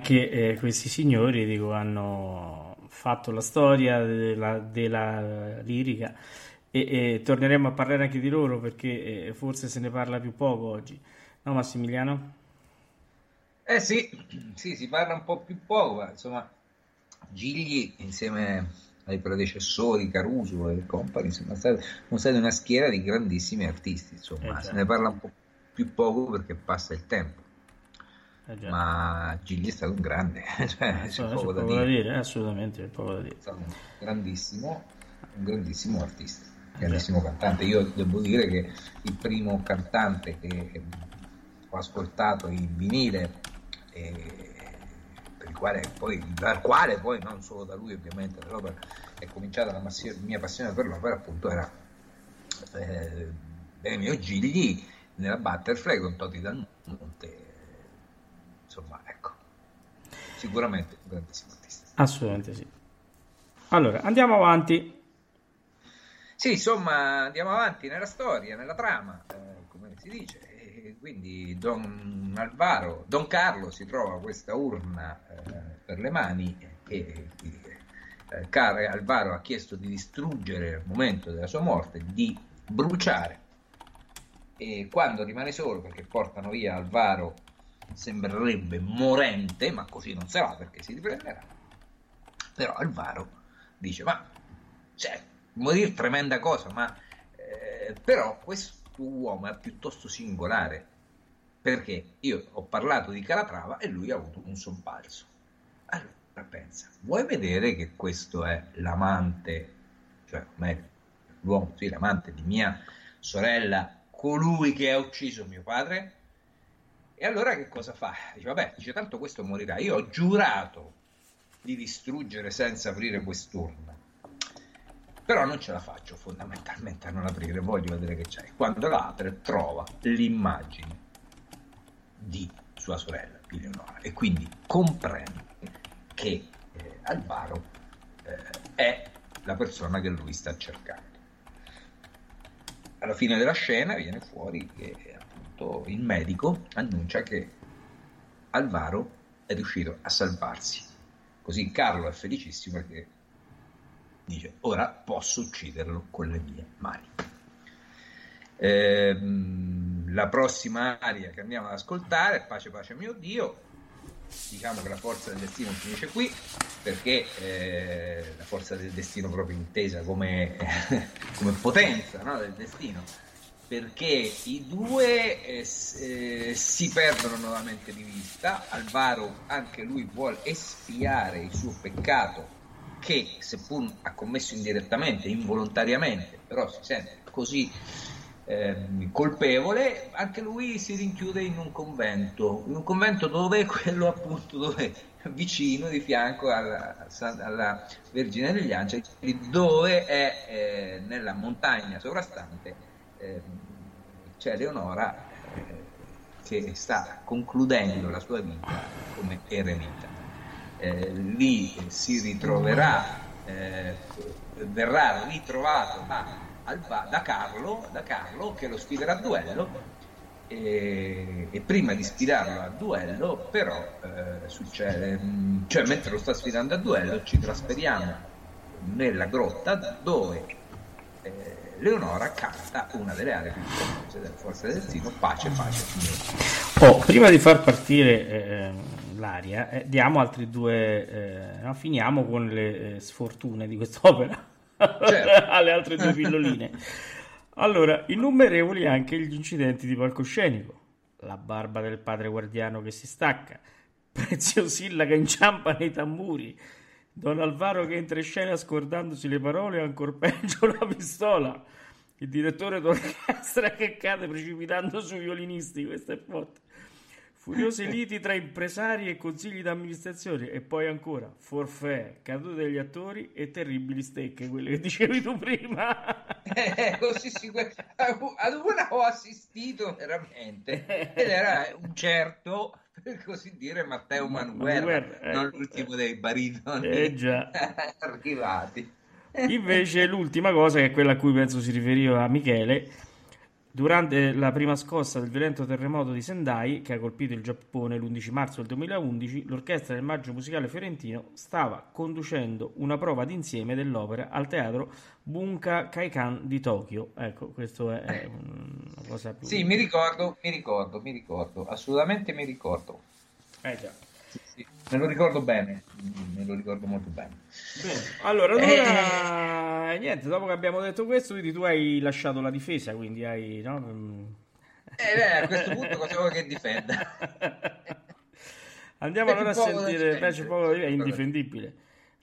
anche eh, questi signori dico, hanno fatto la storia della, della lirica e, e torneremo a parlare anche di loro perché eh, forse se ne parla più poco oggi. No, Massimiliano? Eh sì, sì, si parla un po' più poco, ma insomma, Gigli insieme ai predecessori Caruso e compagni, insomma, sono stati una schiera di grandissimi artisti, insomma, Eh, se già. ne parla un po' più poco perché passa il tempo, Eh, ma Gigli è stato un grande, cioè, Eh, c'è c'è poco da poco da dire, dire, eh, assolutamente, c'è poco da dire. è stato un grandissimo, un grandissimo artista, un grandissimo cantante. Io devo dire che il primo cantante che ho ascoltato in vinile, e per il quale poi, dal quale poi non solo da lui ovviamente l'opera è cominciata la massi- mia passione per l'opera appunto era eh, Benemio Gigli nella Butterfly con Toti Danmonte insomma ecco sicuramente un grandissimo artista Assolutamente sì. Allora, andiamo avanti. Sì, insomma, andiamo avanti nella storia, nella trama, eh, come si dice. E quindi Don Alvaro, Don Carlo si trova questa urna eh, per le mani e eh, Car- Alvaro ha chiesto di distruggere al momento della sua morte, di bruciare. E quando rimane solo, perché portano via Alvaro, sembrerebbe morente, ma così non sarà perché si riprenderà. Però Alvaro dice, ma cioè, morire tremenda cosa, ma eh, però questo uomo è piuttosto singolare perché io ho parlato di Calatrava e lui ha avuto un sobbalzo. Allora pensa, vuoi vedere che questo è l'amante, cioè meglio, l'uomo, sì, l'amante di mia sorella, colui che ha ucciso mio padre? E allora che cosa fa? Dice, vabbè, dice tanto questo morirà. Io ho giurato di distruggere senza aprire quest'urna. Però non ce la faccio fondamentalmente a non aprire, voglio vedere che c'è. Quando la apre trova l'immagine di sua sorella, di Leonora, e quindi comprende che eh, Alvaro eh, è la persona che lui sta cercando. Alla fine della scena viene fuori che appunto il medico annuncia che Alvaro è riuscito a salvarsi. Così Carlo è felicissimo perché dice ora posso ucciderlo con le mie mani. Ehm, la prossima aria che andiamo ad ascoltare Pace Pace mio Dio. Diciamo che la forza del destino finisce qui perché eh, la forza del destino proprio intesa come, come potenza no, del destino perché i due eh, eh, si perdono nuovamente di vista. Alvaro anche lui vuole espiare il suo peccato che seppur ha commesso indirettamente, involontariamente, però si sente così ehm, colpevole, anche lui si rinchiude in un convento, in un convento dove quello appunto dove vicino di fianco alla, alla Vergine degli Angeli, dove è eh, nella montagna sovrastante ehm, c'è Leonora eh, che sta concludendo la sua vita come eremita. Eh, lì si ritroverà, eh, verrà ritrovato da, Alba- da Carlo, da Carlo che lo sfiderà a duello e, e prima di sfidarlo a duello però eh, succede, mh, cioè mentre lo sta sfidando a duello ci trasferiamo nella grotta dove eh, Leonora canta una delle aree più famose della Forza del Destino, Pace, Pace, Signore. Oh, prima di far partire eh, l'aria, eh, diamo altri due, eh, no, finiamo con le eh, sfortune di quest'opera, Certo. alle altre due pilloline. Allora, innumerevoli anche gli incidenti di palcoscenico, la barba del padre guardiano che si stacca, Preziosilla che inciampa nei tamburi, Don Alvaro che entra in scena scordandosi le parole e ancor peggio la pistola, il direttore d'orchestra che cade precipitando sui violinisti, questo è forte. Furiose liti tra impresari e consigli d'amministrazione e poi ancora forfè, cadute degli attori e terribili stecche, quelle che dicevi tu prima. Eh, così si- ad una ho assistito veramente ed era un certo per così dire Matteo Manuguerra, Manuguerra, eh. non l'ultimo dei baritoni Eh, già. arrivati Invece l'ultima cosa, che è quella a cui penso si riferiva Michele, Durante la prima scossa del violento terremoto di Sendai, che ha colpito il Giappone l'11 marzo del 2011, l'orchestra del Maggio Musicale Fiorentino stava conducendo una prova d'insieme dell'opera al teatro Bunka Kaikan di Tokyo. Ecco, questo è, è una cosa più... Sì, mi ricordo, mi ricordo, mi ricordo, assolutamente mi ricordo. Eh già. Sì, sì, Me lo ricordo bene, me lo ricordo molto bene. Bene. Allora, allora niente, dopo che abbiamo detto questo, quindi tu hai lasciato la difesa, quindi hai... No? Mm. Eh, beh, a questo punto cosa vuoi che difenda? Andiamo allora a sentire, poco da- è indifendibile.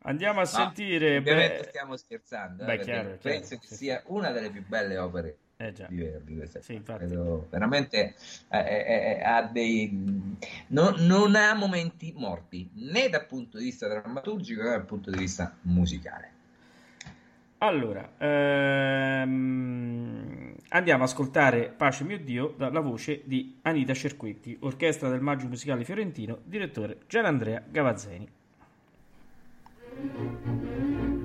Andiamo a sentire... Ovviamente beh, stiamo scherzando, eh, Beh, perché chiaro, chiaro, penso che sì. sia una delle più belle opere Eh di Verdi. Sì. Credo veramente eh, eh, eh, ha dei non, non ha momenti morti né dal punto di vista drammaturgico né dal punto di vista musicale. Allora, ehm, andiamo ad ascoltare Pace mio Dio dalla voce di Anita Cerquetti, orchestra del Maggio Musicale Fiorentino, direttore Gianandrea Gavazzeni. Thank you.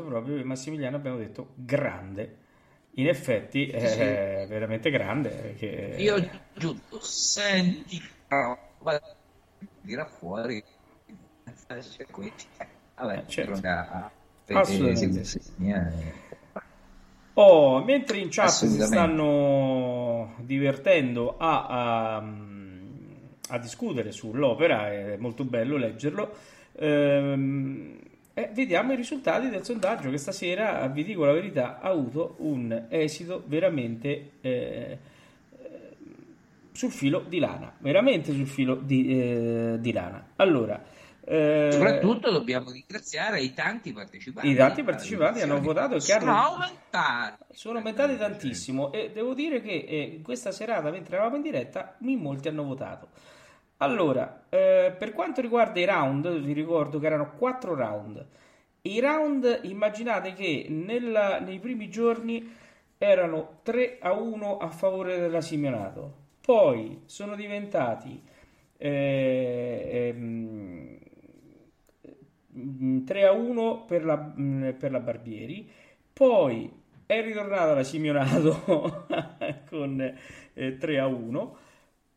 Momento proprio io e Massimiliano abbiamo detto grande. In effetti è Sì, veramente grande. Perché... Io ho aggiunto, senti, dirà fuori. C'è qui. Vabbè, Eh, certo. sì. sì, eh, Oh, mentre in chat si stanno divertendo a, a- a discutere sull'opera, è molto bello leggerlo. ehm, eh, vediamo i risultati del sondaggio che stasera, vi dico la verità, ha avuto un esito veramente eh, sul filo di lana, veramente sul filo di, eh, di lana. Allora, eh, Soprattutto dobbiamo ringraziare i tanti partecipanti. I tanti partecipanti hanno votato e che sono hanno- aumentati. sono aumentati tantissimo e devo dire che eh, questa serata, mentre eravamo in diretta, in molti hanno votato. Allora, eh, per quanto riguarda i round, vi ricordo che erano quattro round. I round, immaginate che nella- nei primi giorni erano 3 a 1 a favore della Simeonato, poi sono diventati eh, ehm, mm, 3 a 1 per la, mm, per la Barbieri, poi è ritornata la Simeonato con eh, 3 a 1,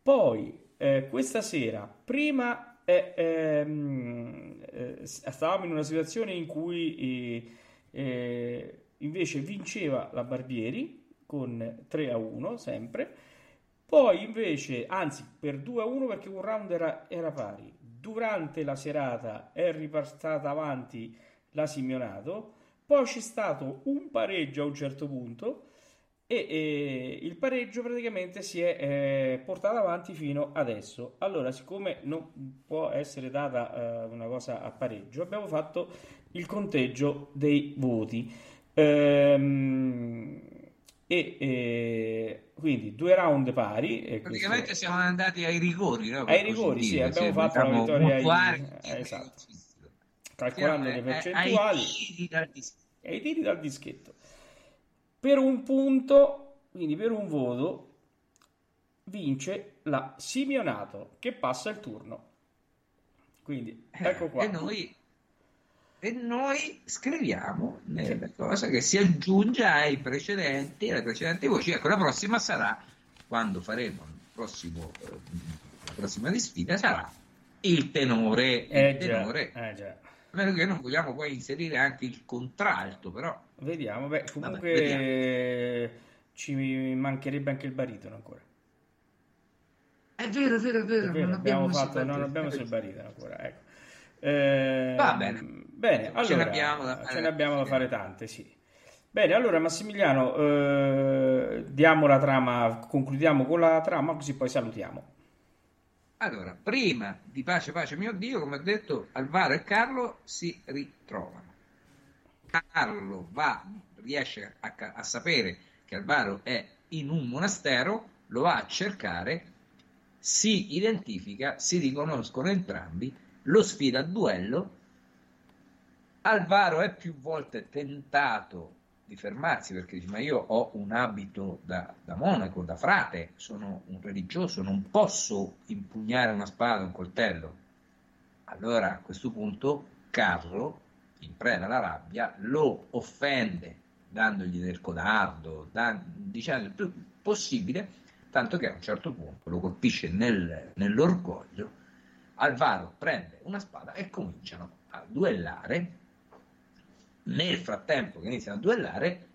poi eh, questa sera, prima eh, ehm, eh, stavamo in una situazione in cui eh, eh, invece vinceva la Barbieri con 3 a 1 sempre. Poi invece, anzi per 2 a 1 perché un round era, era pari. Durante la serata è ripartata avanti la Simeonato. Poi c'è stato un pareggio a un certo punto e, e il pareggio praticamente si è eh, portato avanti fino adesso. Allora, siccome non può essere data eh, una cosa a pareggio, abbiamo fatto il conteggio dei voti. Ehm, e eh, quindi due round pari. E questo- Praticamente siamo andati ai rigori, no? Ai rigori, sì, dire, abbiamo sì, fatto la vittoria ai- eh, esatto. calcolando Siamo le ai- percentuali ai tiri dal dis- e i tiri dal dischetto. Per un punto, quindi per un voto, vince la Simeonato che passa il turno. Quindi ecco qua. E noi, e noi scriviamo nella cosa che si aggiunge ai precedenti, alle precedenti voci. Ecco, la prossima sarà, quando faremo il prossimo, eh, la prossima di sfida, sarà il tenore. Eh il già, tenore. eh già. A meno che non vogliamo poi inserire anche il contralto, però. Vediamo, beh, comunque vediamo. eh, ci mancherebbe anche il baritono ancora. È vero, è vero, è vero. È vero, non abbiamo fatto, il non abbiamo il baritono ancora, ecco. Ehm, Va bene. Bene, Ce allora, ne abbiamo da fare ce ne abbiamo da tante. fare tante, sì. Bene, allora Massimiliano, eh, diamo la trama, concludiamo con la trama, così poi salutiamo. Allora, prima di Pace, Pace, mio Dio, come ho detto, Alvaro e Carlo si ritrovano. Carlo va, riesce a, a sapere che Alvaro è in un monastero, lo va a cercare, si identifica, si riconoscono entrambi, lo sfida a duello. Alvaro è più volte tentato di fermarsi perché dice: Ma io ho un abito da, da monaco, da frate, sono un religioso, non posso impugnare una spada, un coltello. Allora a questo punto Carlo, in preda alla rabbia, lo offende dandogli del codardo, da- dicendo il più possibile, tanto che a un certo punto lo colpisce nel- nell'orgoglio. Alvaro prende una spada e cominciano a duellare. Nel frattempo che iniziano a duellare,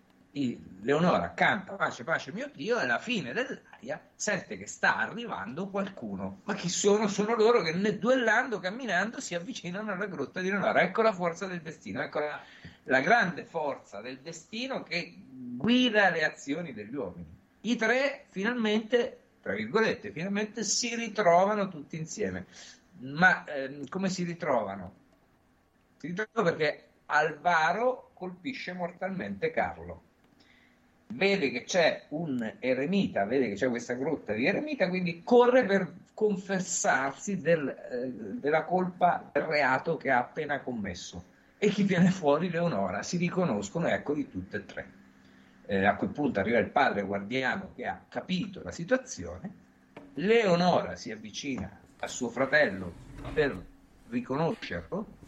Leonora canta pace, pace mio Dio e alla fine dell'aria sente che sta arrivando qualcuno. Ma chi sono? Sono loro che ne- duellando, camminando, si avvicinano alla grotta di Leonora. Ecco la forza del destino, ecco la, la grande forza del destino che guida le azioni degli uomini. I tre finalmente, tra virgolette, finalmente si ritrovano tutti insieme. Ma ehm, come si ritrovano? Si ritrovano perché Alvaro colpisce mortalmente Carlo. Vede che c'è un eremita, vede che c'è questa grotta di eremita, quindi corre per confessarsi del, eh, della colpa del reato che ha appena commesso. E chi viene fuori? Leonora. Si riconoscono, eccoli tutte e tre. Eh, a quel punto arriva il padre guardiano che ha capito la situazione. Leonora si avvicina a suo fratello per riconoscerlo,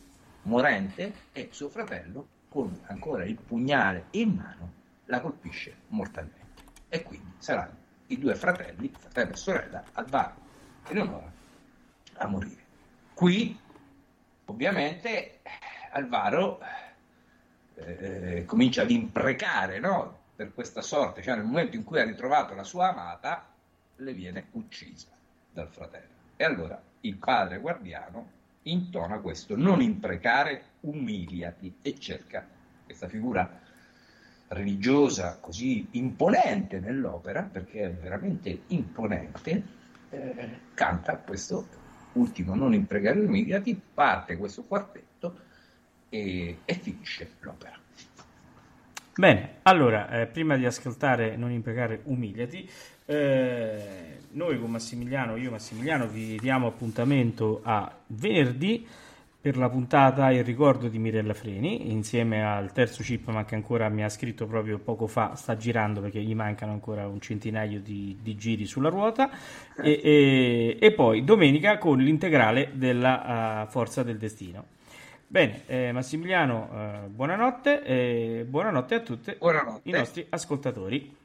morente, e suo fratello, con ancora il pugnale in mano, la colpisce mortalmente. E quindi saranno i due fratelli, fratello e sorella, Alvaro e Leonora, a morire. Qui, ovviamente, Alvaro eh, comincia ad imprecare no? per questa sorte, cioè nel momento in cui ha ritrovato la sua amata, le viene uccisa dal fratello. E allora il padre guardiano intona questo, non imprecare, umiliati, e cerca questa figura religiosa così imponente nell'opera, perché è veramente imponente, eh, canta questo ultimo, non imprecare, umiliati, parte questo quartetto e, e finisce l'opera. Bene, allora, eh, prima di ascoltare Non imprecare, umiliati, eh, noi con Massimiliano, io e Massimiliano, vi diamo appuntamento a venerdì per la puntata Il ricordo di Mirella Freni, insieme al terzo chipman che ancora mi ha scritto proprio poco fa, sta girando perché gli mancano ancora un centinaio di, di giri sulla ruota, e, e- e poi domenica con l'integrale della uh, Forza del Destino. Bene, eh, Massimiliano, eh, buonanotte e buonanotte a tutti Buonanotte. i nostri ascoltatori.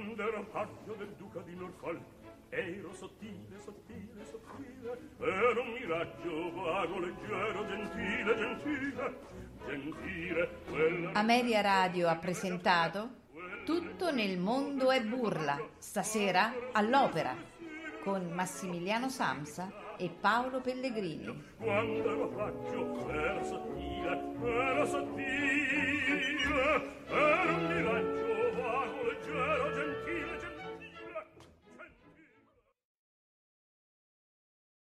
quando era faggio del duca di Norfolk. Ero sottile, sottile, sottile Ero un miraggio vago, leggero, gentile, gentile Gentile quella... Ameria Radio ha presentato Tutto nel mondo è burla Stasera all'opera Con Massimiliano Samsa e Paolo Pellegrini. Quando ero faggio, ero sottile, ero sottile Ero un miraggio